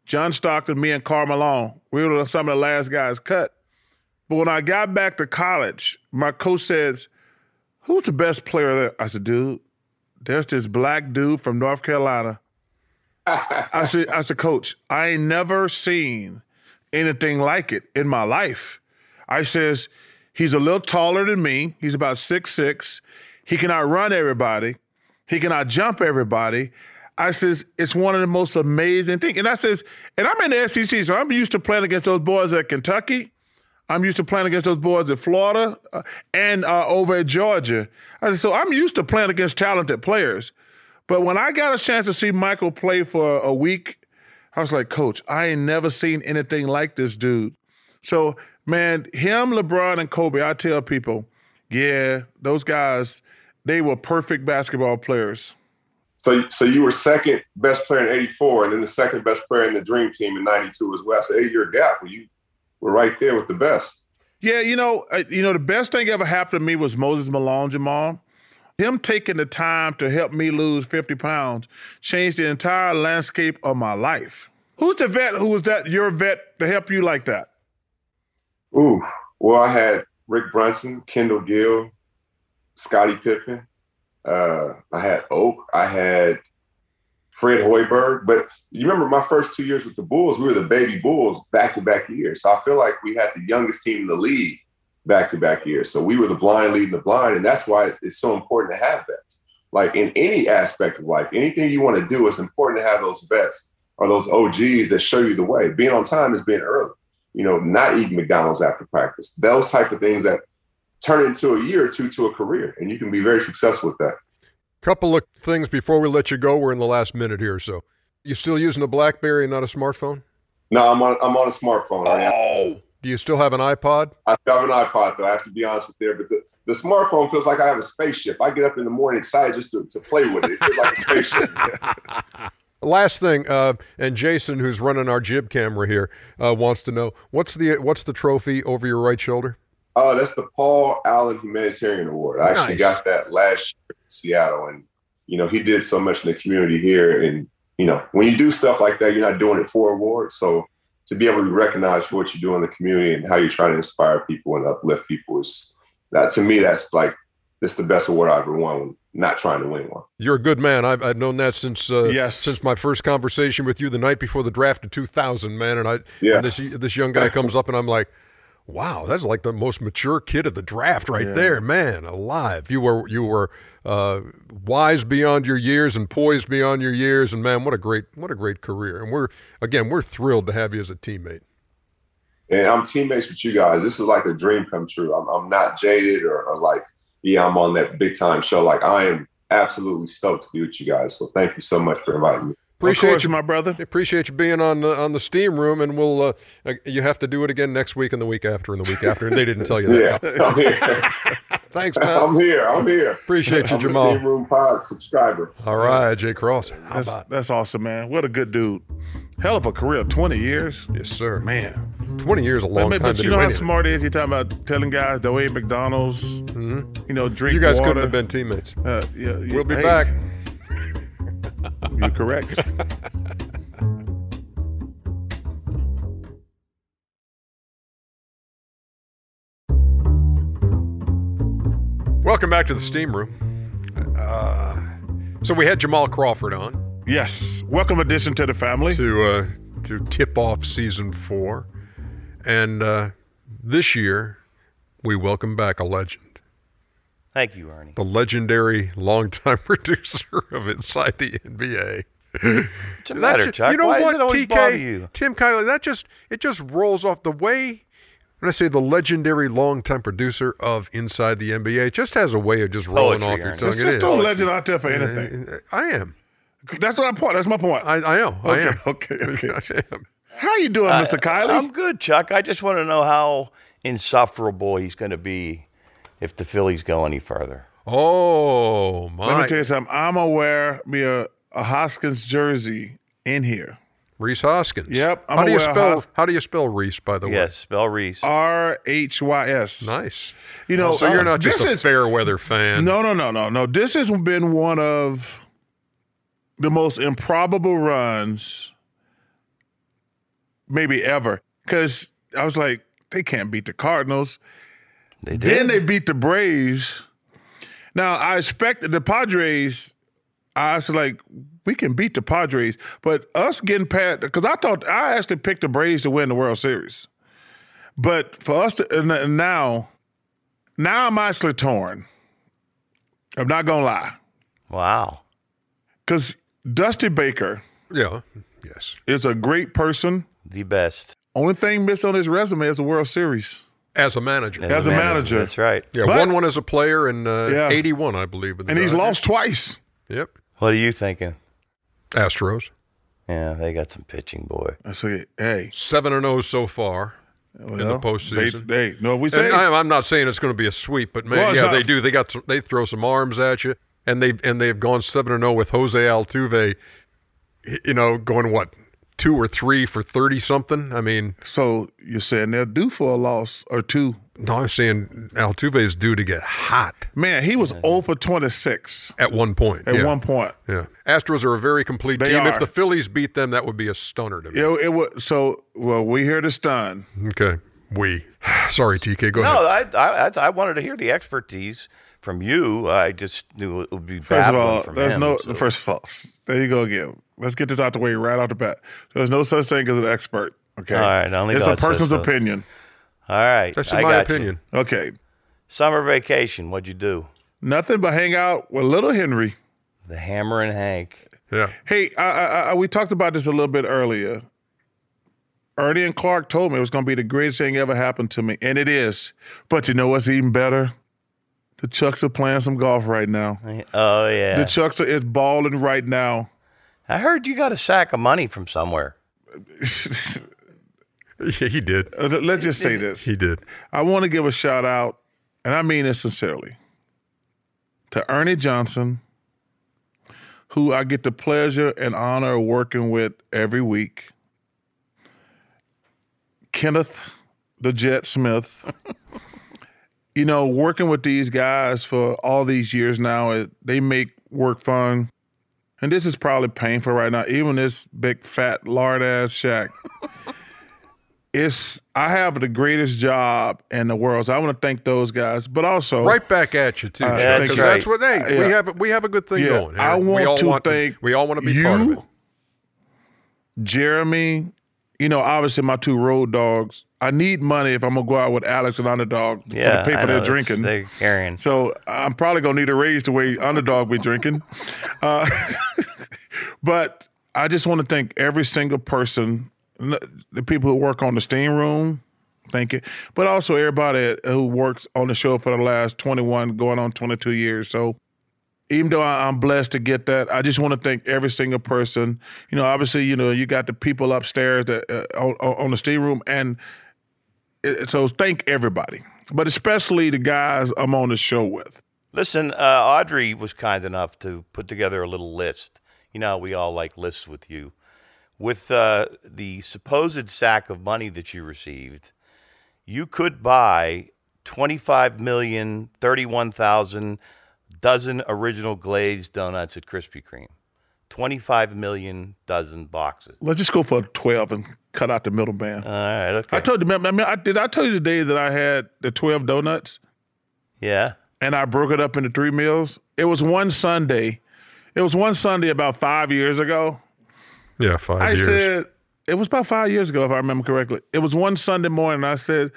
S2: John Stockton, me, and Karl Malone. We were some of the last guys cut. But when I got back to college, my coach says, Who's the best player there? I said, Dude, there's this black dude from North Carolina. I said, I said, Coach, I ain't never seen anything like it in my life. I says, he's a little taller than me. He's about six six. He can outrun everybody. He can outjump everybody. I says, it's one of the most amazing things. And I says, and I'm in the SEC, so I'm used to playing against those boys at Kentucky. I'm used to playing against those boys at Florida uh, and uh, over at Georgia. I said, so I'm used to playing against talented players. But when I got a chance to see Michael play for a week, I was like, Coach, I ain't never seen anything like this dude. So man, him, LeBron, and Kobe, I tell people, yeah, those guys, they were perfect basketball players.
S3: So, so you were second best player in '84, and then the second best player in the Dream Team in '92 as well. So eight year gap where you were right there with the best.
S2: Yeah, you know, uh, you know, the best thing ever happened to me was Moses Malone, Jamal. Him taking the time to help me lose 50 pounds changed the entire landscape of my life. Who's the vet who was that your vet to help you like that?
S3: Ooh, well, I had Rick Brunson, Kendall Gill, Scottie Pippen. Uh, I had Oak. I had Fred Hoiberg. But you remember my first two years with the Bulls, we were the baby Bulls back to back years. So I feel like we had the youngest team in the league back to back years. So we were the blind leading the blind. And that's why it's so important to have vets. Like in any aspect of life, anything you want to do, it's important to have those vets or those OGs that show you the way. Being on time is being early. You know, not eating McDonald's after practice. Those type of things that turn into a year or two to a career, and you can be very successful with that.
S1: Couple of things before we let you go. We're in the last minute here, so you still using a BlackBerry, not a smartphone?
S3: No, I'm on. I'm on a smartphone.
S1: Oh, do you still have an iPod?
S3: I have an iPod, though. I have to be honest with you, but the, the smartphone feels like I have a spaceship. I get up in the morning excited just to, to play with it. It feels like a spaceship. <laughs> <laughs>
S1: Last thing, uh, and Jason, who's running our jib camera here, uh, wants to know what's the what's the trophy over your right shoulder?
S3: Oh, that's the Paul Allen Humanitarian Award. I actually got that last year in Seattle, and you know he did so much in the community here. And you know when you do stuff like that, you're not doing it for awards. So to be able to be recognized for what you do in the community and how you're trying to inspire people and uplift people is that to me that's like this the best award I ever won. Not trying to win one.
S1: You're a good man. I've, I've known that since uh,
S2: Yes.
S1: since my first conversation with you the night before the draft in 2000, man. And I
S3: Yeah.
S1: and this this young guy comes up and I'm like, wow, that's like the most mature kid of the draft right
S2: Yeah.
S1: there, man. Alive. You were you were uh, wise beyond your years and poised beyond your years, and man, what a great what a great career. And we're again we're thrilled to have you as a teammate.
S3: and I'm teammates with you guys. This is like a dream come true. I'm, I'm not jaded or, or like, yeah, I'm on that big time show. Like I am absolutely stoked to be with you guys. So thank you so much for inviting me.
S1: Appreciate
S2: course,
S1: you.
S2: my brother.
S1: Appreciate you being on the, on the steam room, and we'll uh, uh, you have to do it again next week and the week after and the week after. And they didn't tell you that.
S3: Yeah, I'm here. <laughs>
S1: Thanks, man.
S3: I'm here. I'm here.
S1: Appreciate you,
S3: I'm a
S1: Jamal.
S3: Steam Room Pod subscriber.
S1: All right, Jay Cross. How
S2: That's,
S1: about?
S2: that's awesome, man. What a good dude. Hell of a career, 20 years.
S1: Yes, sir.
S2: Man.
S1: Twenty years is a long
S2: but,
S1: time
S2: but
S1: to
S2: you
S1: do
S2: know how
S1: anything.
S2: smart it is? You're talking about telling guys don't eat McDonald's, you know, drink
S1: You guys
S2: water.
S1: couldn't have been teammates.
S2: Uh, yeah, yeah,
S1: We'll be
S2: hey,
S1: back.
S2: You're correct.
S1: Welcome back to the steam room. Uh, so we had Jamal Crawford on
S2: yes. Welcome addition to the family.
S1: to uh, to tip off season four, and uh, this year we welcome back a legend,
S4: Thank you, Ernie.
S1: the legendary longtime <laughs> producer of Inside the NBA.
S4: What's the matter,
S1: ju-
S4: Chuck?
S1: You know
S4: Why
S1: what,
S4: does it always
S1: TK,
S4: you?
S1: Tim Kiley, that just it just rolls off the way. When I say the legendary longtime producer of Inside the NBA, it just has a way of just rolling
S4: Poetry,
S1: off your
S4: Ernie.
S1: tongue.
S2: Let's
S1: It
S2: just
S1: is.
S2: throw a legend out there for anything.
S1: Uh, I am.
S2: That's my point. That's my point.
S1: I, I know. I
S2: okay,
S1: am. <laughs>
S2: okay, okay. <laughs>
S1: I am.
S2: How you doing, Mr. Kiley?
S4: I'm good, Chuck. I just want to know how insufferable he's going to be if the Phillies go any further.
S1: Oh my!
S2: Let me tell you something. I'm aware me a, a Hoskins jersey in here.
S1: Rhys Hoskins.
S2: Yep, I'm
S1: how do you spell?
S2: Hos-
S1: how do you spell Rhys? By the way.
S4: Yes, spell Rhys.
S2: R H Y S.
S1: Nice.
S2: You know,
S1: So you're not just
S2: this
S1: a
S2: is,
S1: fair weather fan.
S2: No, no, no, no, no. This has been one of the most improbable runs, maybe ever. Because I was like, they can't beat the Cardinals.
S4: They
S2: Then they beat the Braves. Now I expected the Padres. I was like, we can beat the Padres, but us getting past because I thought I actually picked the Braves to win the World Series, but for us to and now, now I'm actually torn. I'm not gonna lie,
S4: wow.
S2: because Dusty Baker
S1: Yeah. Yes.
S2: is a great person.
S4: The best.
S2: Only thing missed on his resume is the World Series.
S1: As a manager.
S2: As a manager.
S4: That's right.
S1: yeah.
S2: but-
S1: won one as a player in uh,
S2: Yeah.
S1: '81, I believe. with the
S2: And he's lost twice.
S1: Yep.
S4: What are you thinking?
S1: Astros.
S4: Yeah, they got some pitching, boy.
S2: I say, hey,
S1: Seven and zero so far.
S2: well, in the
S1: postseason.
S2: They, they, no, we say
S1: I, I'm not saying it's going to be a sweep, but man,
S2: Well,
S1: yeah,
S2: not-
S1: they do. They got some, they throw some arms at you, and they and they've gone seven and zero with Jose Altuve. You know, going what two or three for thirty something. I mean,
S2: So you're saying they're due for a loss or two?
S1: no, I'm saying Altuve is due to get hot
S2: Man, he was 0 for 26
S1: at one point.
S2: at
S1: yeah.
S2: one point.
S1: Yeah, Astros are a very complete
S2: They
S1: team. If the Phillies beat them, that would be a stunner to me.
S2: It, it was so well. We here to stun.
S1: Okay, we. <sighs> Sorry, TK. Go ahead.
S4: No, I, I I wanted to hear the expertise from you. I just knew it would be
S2: First of all,
S4: from
S2: there's
S4: him.
S2: no.
S4: so-
S2: First of all, there you go again. Let's get this out the way right off the bat. There's no such thing as an expert. Okay.
S4: All right, only
S2: it's a
S4: God says
S2: person's
S4: so.
S2: opinion.
S4: All right,
S1: That's
S4: I
S1: my
S4: got you.
S1: opinion.
S2: Okay.
S4: Summer vacation. What'd you do?
S2: Nothing but hang out with little Henry.
S4: The Hammer and Hank.
S1: Yeah.
S2: Hey, I, I, I, we talked about this a little bit earlier. Ernie and Clark told me it was going to be the greatest thing ever happened to me, and it is. But you know what's even better? The Chucks are playing some golf right now.
S4: Oh yeah.
S2: The Chucks are is balling right now.
S4: I heard you got a sack of money from somewhere. <laughs>
S1: Yeah, he did.
S2: Uh, Let's just say this.
S1: He did.
S2: I want to give a shout out, and I mean it sincerely, to Ernie Johnson, who I get the pleasure and honor of working with every week. Kenneth the Jet Smith. <laughs> you know, working with these guys for all these years now, it, they make work fun. And this is probably painful right now, even this big fat lard ass Shaq <laughs> it's I have the greatest job in the world. So I want to thank those guys, but also
S1: Right back at you too.
S2: Uh,
S4: that's right.
S1: That's what they.
S2: Yeah.
S1: We have. We have a good thing
S2: yeah,
S1: going. Here.
S2: I want to
S1: want
S2: thank
S1: we all want to be
S2: you,
S1: part of it.
S2: Jeremy. You know, obviously my two road dogs. I need money if I'm gonna go out with Alex and Underdog
S4: Yeah,
S2: to pay for their drinking.
S4: They're carrying.
S2: So I'm probably gonna need a raise the way Underdog be drinking. <laughs> Uh, <laughs> but I just want to thank every single person, the people who work on the steam room. Thank you, but also everybody who works on the show for the last 21, going on 22 years. So even though I'm blessed to get that, I just want to thank every single person. You know, obviously, you know, you got the people upstairs that uh, on, on the steam room, and so thank everybody, but especially the guys I'm on the show with.
S4: Listen, uh, Audrey was kind enough to put together a little list. You know, we all like lists with you. With uh, the supposed sack of money that you received, you could buy 25 million, 31,000 dozen original glazed donuts at Krispy Kreme. 25 million dozen boxes.
S2: Let's just go for 12 and cut out the middleman.
S4: All right, okay.
S2: I told you, I mean, I, did I tell you the day that I had the 12 donuts
S4: yeah.
S2: and I broke it up into three meals? It was one Sunday. It was one Sunday about five years ago.
S1: Yeah, five
S2: I
S1: years.
S2: said, it was about five years ago, if I remember correctly. It was one Sunday morning. I said,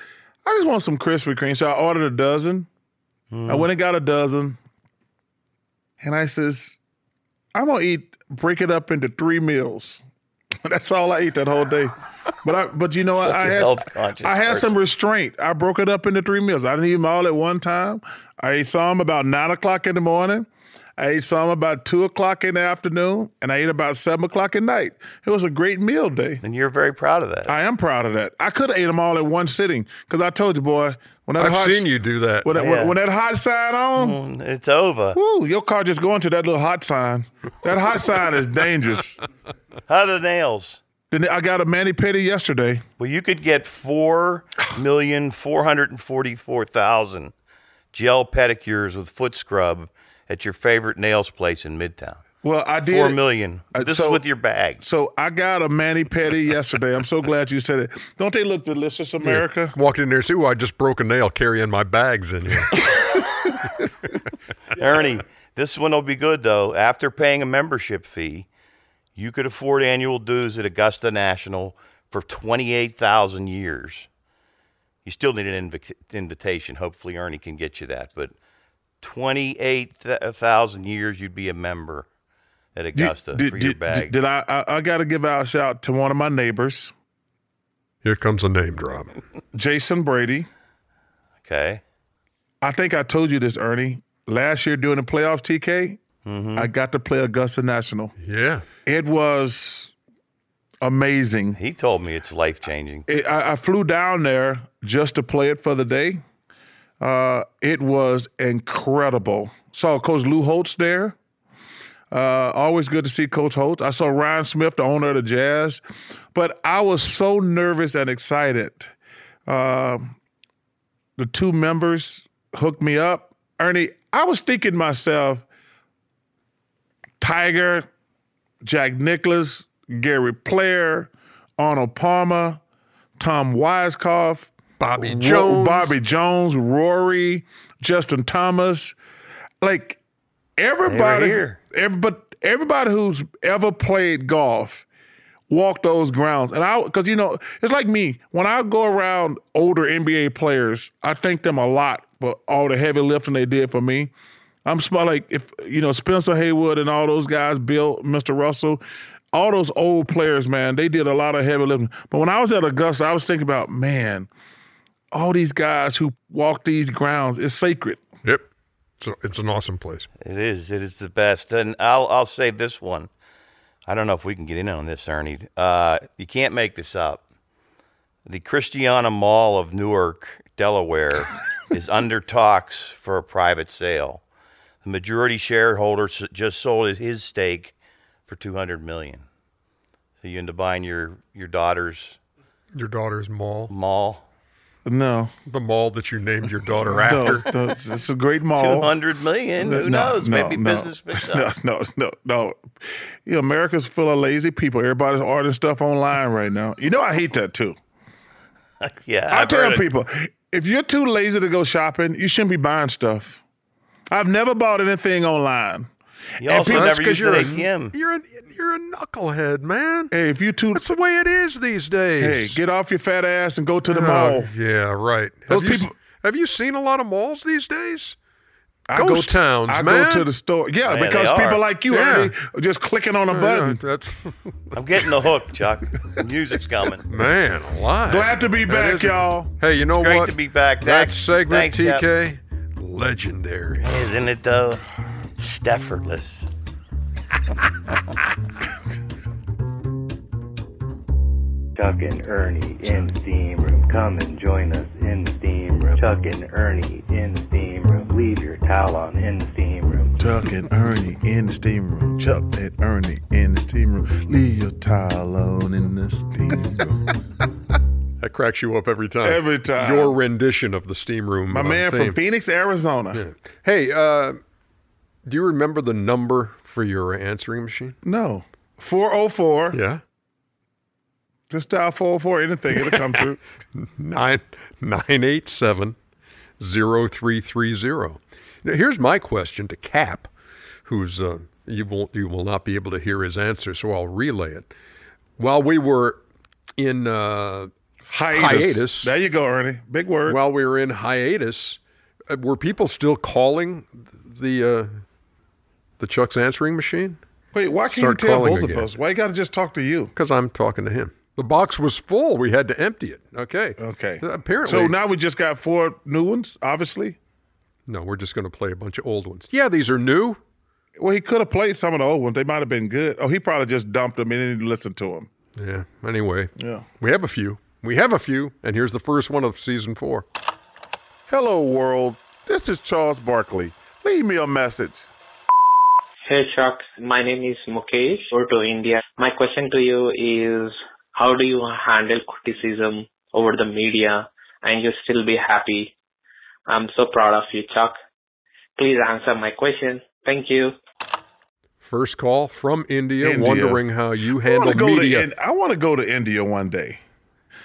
S2: I just want some Krispy Kreme. So I ordered a dozen. I hmm. went and got a dozen. And I says, I'm going to eat, break it up into three meals. <laughs> That's all I ate that whole day. But I, but you know I
S4: a
S2: had, I had some restraint. I broke it up into three meals. I didn't eat them all at one time. I ate some about nine o'clock in the morning. I ate some about two o'clock in the afternoon, and I ate about seven o'clock at night. It was a great meal day.
S4: And you're very proud of that.
S2: I am proud of that. I could have ate them all in one sitting because I told you, boy, when that
S1: I've
S2: hot,
S1: seen you do that.
S2: when, that,
S4: Yeah.
S2: when that hot sign on,
S4: Mm, it's over.
S2: woo, your car just going to that little hot sign. That hot sign is dangerous.
S4: How are the nails?
S2: Then I got a mani pedi yesterday.
S4: Well, you could get four million four hundred and forty-four thousand gel pedicures with foot scrub at your favorite nails place in Midtown.
S2: Well, I did.
S4: Four million.
S2: Uh,
S4: This
S2: so-
S4: is with your bag.
S2: So I got a mani pedi yesterday. I'm so <laughs> glad you said it. Don't they look delicious, America?
S1: Walked in there see, "Ooh, I just broke a nail carrying my bags in here." <laughs>
S4: Ernie, this one will be good though. After paying a membership fee, you could afford annual dues at Augusta National for twenty-eight thousand years. You still need an invi- invitation. Hopefully, Ernie can get you that. But twenty-eight thousand years, you'd be a member at Augusta
S2: Did,
S4: for
S2: did,
S4: your bag.
S2: did I, I? I got to give out a shout to one of my neighbors,
S1: Here comes a name drop.
S2: Jason Brady.
S4: okay.
S2: I think I told you this, Ernie. Last year during the playoffs, TK,
S4: Mm-hmm.
S2: I got to play Augusta National.
S1: Yeah.
S2: It was amazing.
S4: He told me it's life changing.
S2: I, I flew down there just to play it for the day. Uh, it was incredible. Saw Coach Lou Holtz there. Uh, always good to see Coach Holtz. I saw Ryan Smith, the owner of the Jazz, but I was so nervous and excited. Uh, the two members hooked me up. Ernie, I was thinking myself, Tiger, Jack Nicklaus, Gary Player, Arnold Palmer, Tom Weiskopf,
S1: Bobby Jones.
S2: Bobby Jones, Rory, Justin Thomas, like everybody,
S4: here.
S2: every, but everybody who's ever played golf walked those grounds. And I, because you know, it's like me when I go around older NBA players, I thank them a lot for all the heavy lifting they did for me. I'm smart like if you know Spencer Haywood and all those guys, Bill, Mr. Russell, all those old players, man, they did a lot of heavy lifting. But when I was at Augusta, I was thinking about, man, all these guys who walk these grounds, it's sacred.
S1: Yep. So it's an awesome place.
S4: It is. It is the best. And I'll I'll say this one. I don't know if we can get in on this, Ernie. Uh, you can't make this up. The Christiana Mall of Newark, Delaware, <laughs> is under talks for a private sale. The majority shareholder just sold his stake for two hundred million. So you into buying your your daughter's
S1: Your daughter's mall,
S4: mall?
S2: No,
S1: the mall that you named your daughter <laughs>
S2: no,
S1: after.
S2: no, it's, it's a great mall.
S4: Two hundred million. Who
S2: No,
S4: knows?
S2: no,
S4: Maybe
S2: no.
S4: business picks <laughs>
S2: No,
S4: up.
S2: no, no, no. You know, America's full of lazy people. Everybody's ordering stuff online right now. You know, I hate that too. <laughs>
S4: Yeah,
S2: I
S4: I've
S2: tell people, if you're too lazy to go shopping, you shouldn't be buying stuff. I've never bought anything online.
S4: You also
S2: people-
S1: That's
S4: never
S1: 'cause
S4: used an
S1: you're a-
S4: ATM.
S1: You're a, you're a knucklehead, man.
S2: Hey, if you too,
S1: That's the way it is these days.
S2: hey, get off your fat ass and go to the
S1: Oh,
S2: mall.
S1: yeah, right.
S2: Those
S1: have, you,
S2: people-
S1: have you seen a lot of malls these days?
S2: I
S1: Ghost
S2: go to,
S1: towns,
S2: I
S1: man.
S2: go to the store. Yeah,
S4: Yeah,
S2: because people
S4: are.
S2: like you
S1: Yeah.
S2: Ernie, are just clicking on a button.
S1: Yeah, that's <laughs>
S4: I'm getting the hook, Chuck. The music's coming.
S1: man alive.
S2: Glad to be back, y'all.
S1: Hey, you know
S4: Great
S1: what?
S4: to be back.
S1: That
S4: Thanks-
S1: segment,
S4: thanks, Cap.
S1: TK, legendary.
S4: Isn't it though? Steffortless.
S5: Chuck and Ernie in the steam room. Come and join us in the steam room. Chuck and Ernie in the steam room. Leave your towel on in the steam room.
S2: Chuck and Ernie in the steam room. Chuck and Ernie in the steam room. Leave your towel on in the steam room. <laughs>
S1: That cracks you up every time.
S2: Every time.
S1: Your rendition of the steam room.
S2: My
S1: uh,
S2: man
S1: theme.
S2: from Phoenix, Arizona.
S1: Yeah. Hey, uh, do you remember the number for your answering machine?
S2: No. 404.
S1: Yeah.
S2: Just dial 404, anything, it'll come through. <laughs>
S1: nine nine eight seven zero three three zero. Now, here's my question to Cap, who's uh, you won't you will not be able to hear his answer, so I'll relay it. While we were in uh,
S2: Hiatus.
S1: Hiatus.
S2: There you go, Ernie. Big word.
S1: while we were in hiatus, uh, were people still calling the uh, the Chuck's answering machine?
S2: Wait, why can't
S1: start
S2: you tell both
S1: again.
S2: of us? Why you got to just talk to you?
S1: Because I'm talking to him. The box was full. We had to empty it. Okay.
S2: Okay.
S1: Apparently.
S2: So now we just got four new ones, obviously.
S1: No, we're just going to play a bunch of old ones. Yeah, these are new.
S2: Well, he could have played some of the old ones. They might have been good. Oh, he probably just dumped them and didn't listen to them.
S1: Yeah. Anyway,
S2: Yeah.
S1: we have a few. We have a few, and here's the first one of season four.
S2: Hello, world. This is Charles Barkley. Leave me a message.
S6: Hey Chuck, my name is Mukesh, or to India. My question to you is how do you handle criticism over the media and you still be happy? I'm so proud of you, Chuck. Please answer my question. Thank you.
S1: First call from India,
S2: India.
S1: wondering how you
S2: I want
S1: handle
S2: to go
S1: media.
S2: to In- I want to go to India one day.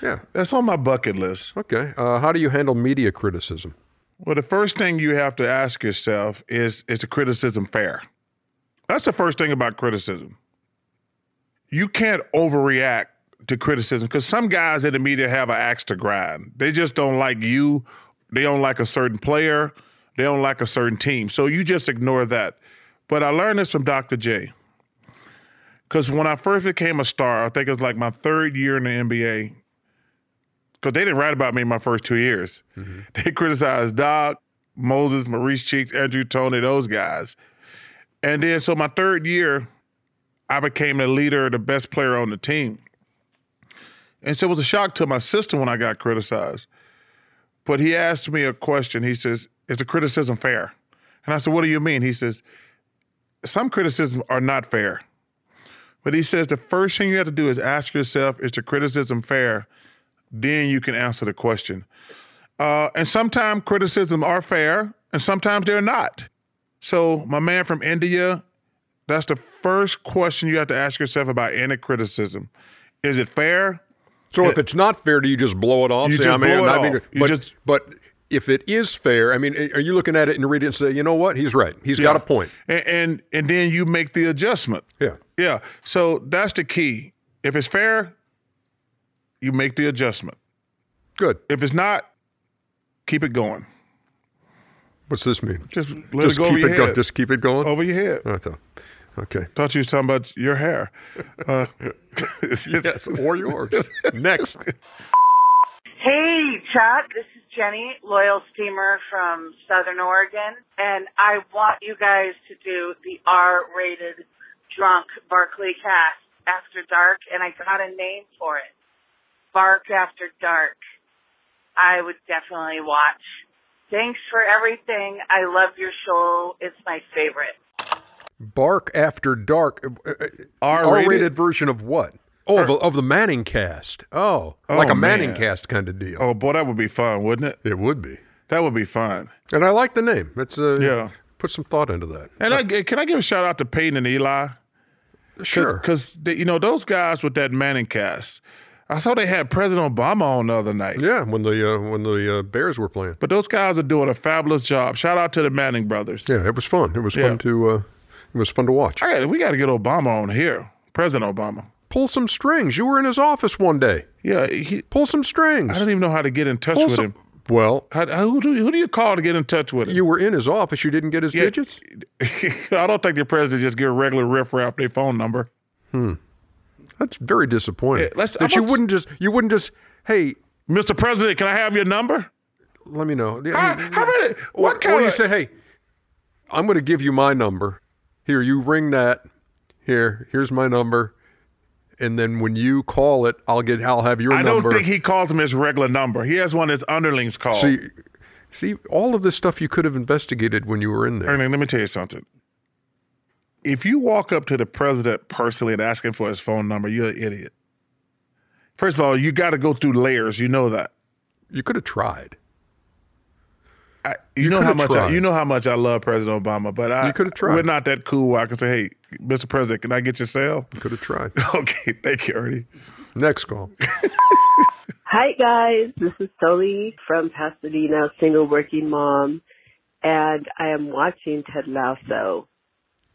S1: yeah.
S2: That's on my bucket list.
S1: Okay. Uh, how do you handle media criticism?
S2: Well, the first thing you have to ask yourself is is the criticism fair? That's the first thing about criticism. You can't overreact to criticism because some guys in the media have an axe to grind. They just don't like you. They don't like a certain player. They don't like a certain team. So you just ignore that. But I learned this from Dr. J. Because when I first became a star, I think it was like my third year in the NBA, because they didn't write about me in my first two years. Mm-hmm. <laughs> They criticized Doc, Moses, Maurice Cheeks, Andrew Toney, those guys. And then, so my third year, I became the leader, the best player on the team. And so it was a shock to my sister when I got criticized. But he asked me a question. He says, Is the criticism fair? And I said, What do you mean? He says, some criticisms are not fair. But he says the first thing you have to do is ask yourself, is the criticism fair? Then you can answer the question. Uh, and sometimes criticism are fair, and sometimes they're not. So, my man from India, that's the first question you have to ask yourself about any criticism. Is it fair?
S1: So if uh, it's not fair, do you just blow it off?
S2: You
S1: Say,
S2: just
S1: I mean,
S2: blow it
S1: I mean,
S2: off. You
S1: but,
S2: just-
S1: but if it is fair, I mean, are you looking at it and reading it and say, you know what, he's right. He's got a point.
S2: And, and and then you make the adjustment.
S1: Yeah.
S2: Yeah. So that's the key. If it's fair, you make the adjustment.
S1: Good.
S2: If it's not, keep it going.
S1: What's this mean?
S2: Just let
S1: just
S2: it go over
S1: keep
S2: your
S1: it go- Just keep it going.
S2: over your head.
S1: I thought. Okay.
S2: Thought you was talking about your hair. <laughs> Uh, <laughs>
S1: Yes, or yours. Next.
S7: Hey, Chuck. This is Jenny, loyal steamer from Southern Oregon, and I want you guys to do the R-rated drunk Barkley cast after dark, and I got a name for it. Bark After Dark. I would definitely watch. Thanks for everything. I love your show. It's my favorite.
S1: Bark After Dark. uh, uh,
S2: R-rated?
S1: R-rated version of what? Oh, of, of the Manning cast. Oh, like
S2: Oh,
S1: a Manning
S2: man.
S1: cast kind of deal.
S2: oh boy, that would be fun, wouldn't it?
S1: It would be.
S2: That would be fun.
S1: And I like the name. It's uh,
S2: Yeah.
S1: Put some thought into that.
S2: And I, can I give a shout out to Peyton and Eli?
S1: Sure.
S2: Because you know those guys with that Manning cast. I saw they had President Obama on the other night.
S1: Yeah, when the uh, when the uh, Bears were playing.
S2: But those guys are doing a fabulous job. Shout out to the Manning brothers.
S1: Yeah, it was fun. It was
S2: Yeah.
S1: fun to uh, it was fun to watch.
S2: I got, we got to get Obama on here. President Obama.
S1: Pull some strings. You were in his office one day.
S2: Yeah, he,
S1: Pull some strings.
S2: I don't even know how to get in touch
S1: Pull
S2: with
S1: some-
S2: him.
S1: Well,
S2: How, who, do, who do you call to get in touch with him?
S1: you were in his office. You didn't get his
S2: Yeah.
S1: digits. <laughs>
S2: I don't think the president just give a regular riffraff their phone number.
S1: That's very disappointing.
S2: Yeah,
S1: that you wouldn't just you wouldn't just hey
S2: Mr. President, can I have your number?
S1: let me know.
S2: How- how many-
S1: Or,
S2: what
S1: or
S2: kind
S1: you
S2: of-
S1: say hey, I'm going to give you my number. Here, you ring that. Here, here's my number. And then when you call it, I'll get I'll have your number.
S2: I
S1: number.
S2: don't think he calls him his regular number. He has one his underlings call.
S1: See, see, all of this stuff you could have investigated when you were in there.
S2: Ernie, let me tell you something. If you walk up to the president personally and ask him for his phone number, you're an idiot. First of all, you got to go through layers. You know that.
S1: You could have tried.
S2: I, you,
S1: You
S2: know how
S1: coulda
S2: much I, you know how much I love President Obama, but I
S1: coulda tried.
S2: We're not that cool. Where I can say, "Hey, Mr. President, can I get your cell?"
S1: You could have tried. <laughs>
S2: Okay, thank you, Ernie.
S1: Next call. <laughs>
S8: Hi guys, this is Sully from Pasadena, single working mom, and I am watching Ted Lasso.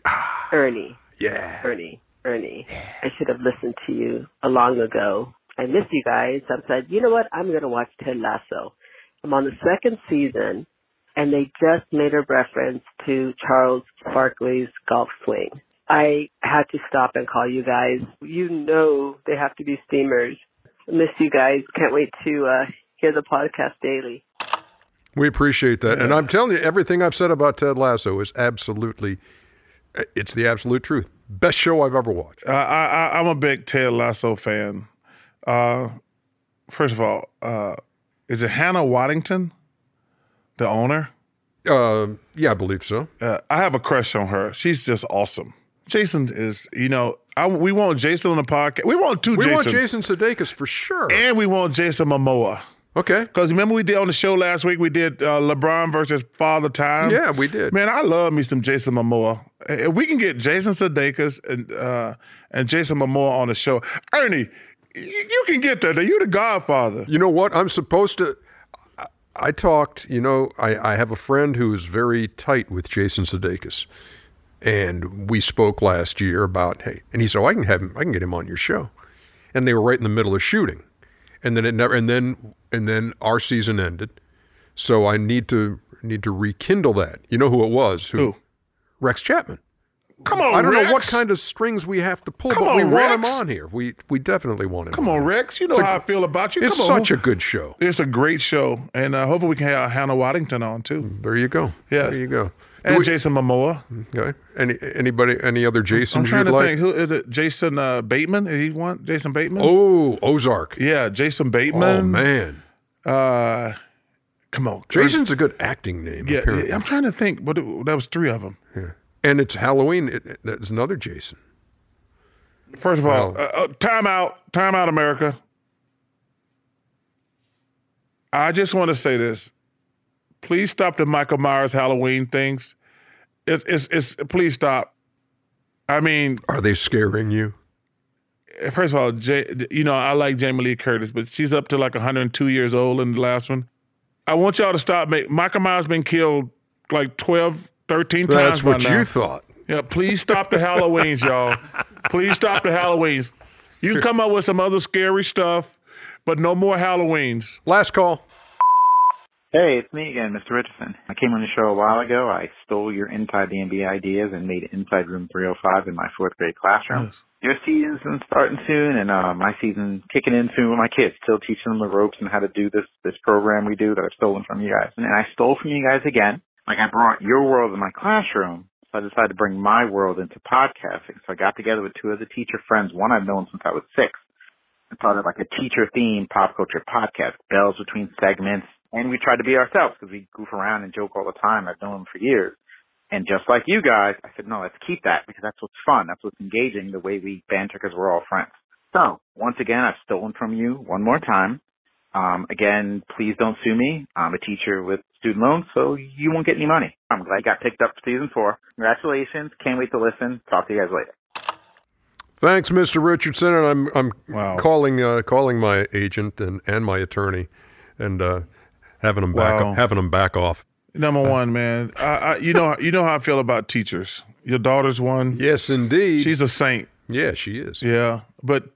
S8: Ah. Ernie,
S1: Yeah.
S8: Ernie, Ernie. I should have listened to you a long ago. I missed you guys. I said, you know what? I'm going to watch Ted Lasso. I'm on the second season, and they just made a reference to Charles Barkley's golf swing. I had to stop and call you guys. You know they have to be steamers. Miss you guys. Can't wait to uh, hear the podcast daily.
S1: We appreciate that. And I'm telling you, everything I've said about Ted Lasso is absolutely, it's the absolute truth. Best show I've ever watched.
S2: Uh, I, I, I'm a big Ted Lasso fan. Uh, first of all, uh, is it Hannah Waddington, the owner?
S1: Uh, yeah, I believe so.
S2: Uh, I have a crush on her. She's just awesome. Jason is, you know, I, we want Jason on the podcast. We want two
S1: We
S2: Jason.
S1: want Jason Sudeikis for sure.
S2: and we want Jason Momoa.
S1: Okay.
S2: Because remember we did on the show last week, we did uh, LeBron versus Father Time.
S1: Yeah, we did.
S2: Man, I love me some Jason Momoa. If we can get Jason Sudeikis and uh, and Jason Momoa on the show, Ernie, you, you can get there. You're the Godfather.
S1: You know what? I'm supposed to. I, I talked. You know, I, I have a friend who's very tight with Jason Sudeikis, and we spoke last year about hey, and he said, oh, I can have him. I can get him on your show, and they were right in the middle of shooting, and then it never. And then and then our season ended, so I need to need to rekindle that. You know who it was?
S2: Who?
S1: Rex Chapman.
S2: Come on,
S1: I don't know what kind of strings we have to pull,
S2: Come
S1: but we
S2: on,
S1: want him on here. We we definitely want him.
S2: Come on, Rex. You know
S1: It's
S2: how I feel about you.
S1: It's
S2: Come on.
S1: such a good show.
S2: It's a great show, and uh, hopefully we can have Hannah Waddington on too,
S1: There you go.
S2: Yeah.
S1: There you go.
S2: And
S1: We-
S2: Jason Momoa.
S1: okay. Any anybody any other
S2: Jason?
S1: I'm
S2: trying
S1: you'd
S2: to
S1: like?
S2: think. Who is it? Jason uh, Bateman? Is he one? Jason Bateman?
S1: Oh, Ozark.
S2: yeah, Jason Bateman.
S1: Oh man.
S2: Uh, come on,
S1: Jason's a good acting name.
S2: Yeah,
S1: apparently.
S2: I'm trying to think, but it, that was three of them.
S1: Yeah. And it's Halloween. It, that's another Jason.
S2: First of all,
S1: Well-
S2: uh, uh, time out, time out, America. I just want to say this. Please stop the Michael Myers Halloween things. It, it's, it's, please stop. I mean,
S1: Are they scaring you?
S2: first of all, J, you know, I like Jamie Lee Curtis, but she's up to like 102 years old in the last one. I want y'all to stop. Make, Michael Myers been killed like 12, 13 times
S1: That's what
S2: now.
S1: you thought.
S2: Yeah, please stop the Halloweens, y'all. Please stop the Halloweens. You come up with some other scary stuff, but no more Halloweens.
S1: Last call.
S9: Hey, it's me again, Mr. Richardson. I came on the show a while ago. I stole your Inside the NBA ideas and made Inside Room 305 in my fourth grade classroom. Your season's starting soon, and uh, my season kicking in soon with my kids. Still teaching them the ropes and how to do this this program we do that I've stolen from you guys. And I stole from you guys again. Like I brought your world in my classroom, so I decided to bring my world into podcasting. So I got together with two of the teacher friends. One I've known since I was six. I started like a teacher themed pop culture podcast, bells between segments. And we tried to be ourselves because we goof around and joke all the time. I've known them for years. And just like you guys, I said, no, let's keep that because that's what's fun. That's what's engaging the way we banter because we're all friends. So once again, I've stolen from you one more time. Um, again, please don't sue me. I'm a teacher with student loans, so you won't get any money. I'm glad I got picked up for season four. Congratulations. Can't wait to listen. Talk to you guys later.
S1: Thanks, Mr. Richardson, and I'm I'm
S2: Wow.
S1: calling uh, calling my agent and, and my attorney, and uh, having them back
S2: Wow.
S1: having them back off.
S2: Number one, man. I, I, you know, you know how I feel about teachers. Your daughter's one.
S1: Yes, indeed.
S2: She's a saint.
S1: yeah, she is.
S2: Yeah, but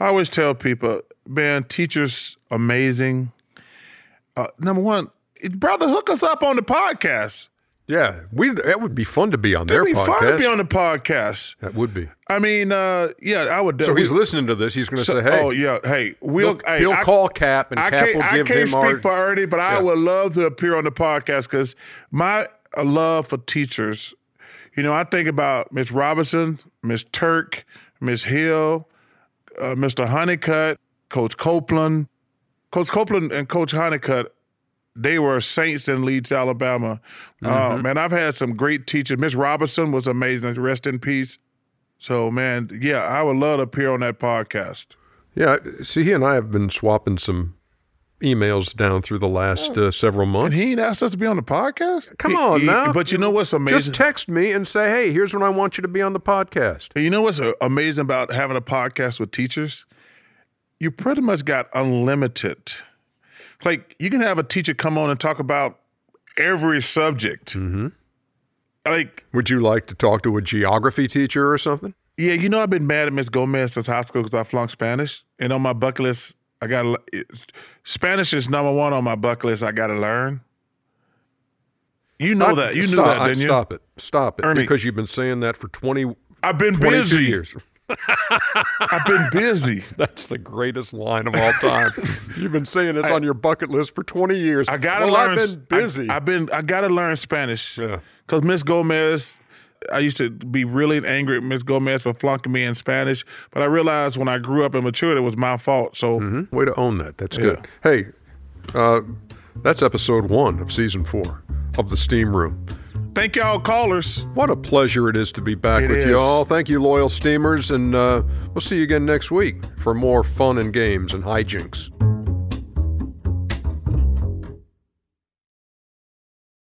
S2: I always tell people, man, teachers amazing. Uh, number one, brother, hook us up on the podcast.
S1: Yeah, we that would be fun to be on their
S2: It'd be
S1: podcast.
S2: fun to be on the podcast.
S1: that would be.
S2: I mean, uh, yeah, I would.
S1: So he's listening to this. He's going to
S2: so-
S1: say, "Hey,
S2: oh yeah, hey, we'll
S1: he'll,
S2: hey,
S1: he'll
S2: I-
S1: call Cap, and
S2: I
S1: Cap
S2: can't,
S1: will
S2: I can't
S1: him
S2: speak
S1: our."
S2: for Ernie, but I would love to appear on the podcast because my uh, love for teachers. You know, I think about Miss Robinson, Miss Turk, Miss Hill, uh, Mr. Honeycutt, Coach Copeland. Coach Copeland and Coach Honeycutt, they were saints in Leeds, Alabama. Uh,
S1: Mm-hmm.
S2: man, I've had some great teachers. Miss Robinson was amazing. Rest in peace. So, man, yeah, I would love to appear on that podcast.
S1: yeah, see, he and I have been swapping some emails down through the last uh, several
S2: And
S1: months.
S2: he ain't asked us to be on the podcast.
S1: Come
S2: He-
S1: on
S2: he-
S1: now.
S2: But you know what's amazing?
S1: Just text me and say, "Hey, here's when I want you to be on the podcast."
S2: you know what's uh, amazing about having a podcast with teachers? You pretty much got unlimited. Like you can have a teacher come on and talk about every subject. Mm-hmm. Like,
S1: Would you like to talk to a geography teacher or something?
S2: yeah, you know, I've been mad at Miss Gomez since high school because I flunked Spanish, and on my bucket list, I got Spanish is number one on my bucket list. I got to learn. You know
S1: Stop-
S2: that. You knew that, didn't you?
S1: Stop it. Stop it.
S2: Ernie.
S1: Because you've been saying that for 20,
S2: I've been busy.
S1: years.
S2: I've been busy. <laughs>
S1: That's the greatest line of all time. <laughs> You've been saying it's
S2: I-
S1: on your bucket list for 20 years.
S2: I gotta
S1: well,
S2: learn.
S1: I've been busy.
S2: I, have been. I gotta learn Spanish.
S1: Yeah.
S2: Because Miss Gomez, I used to be really angry at Miss Gomez for flunking me in Spanish, but I realized when I grew up and matured, it was my fault. So
S1: Mhm. Way to own that. That's good. Hey, uh, that's episode one of season four of the Steam Room.
S2: Thank y'all, callers.
S1: What a pleasure it is to be back
S2: It
S1: with y'all. Thank you, loyal steamers, and uh, we'll see you again next week for more fun and games and hijinks.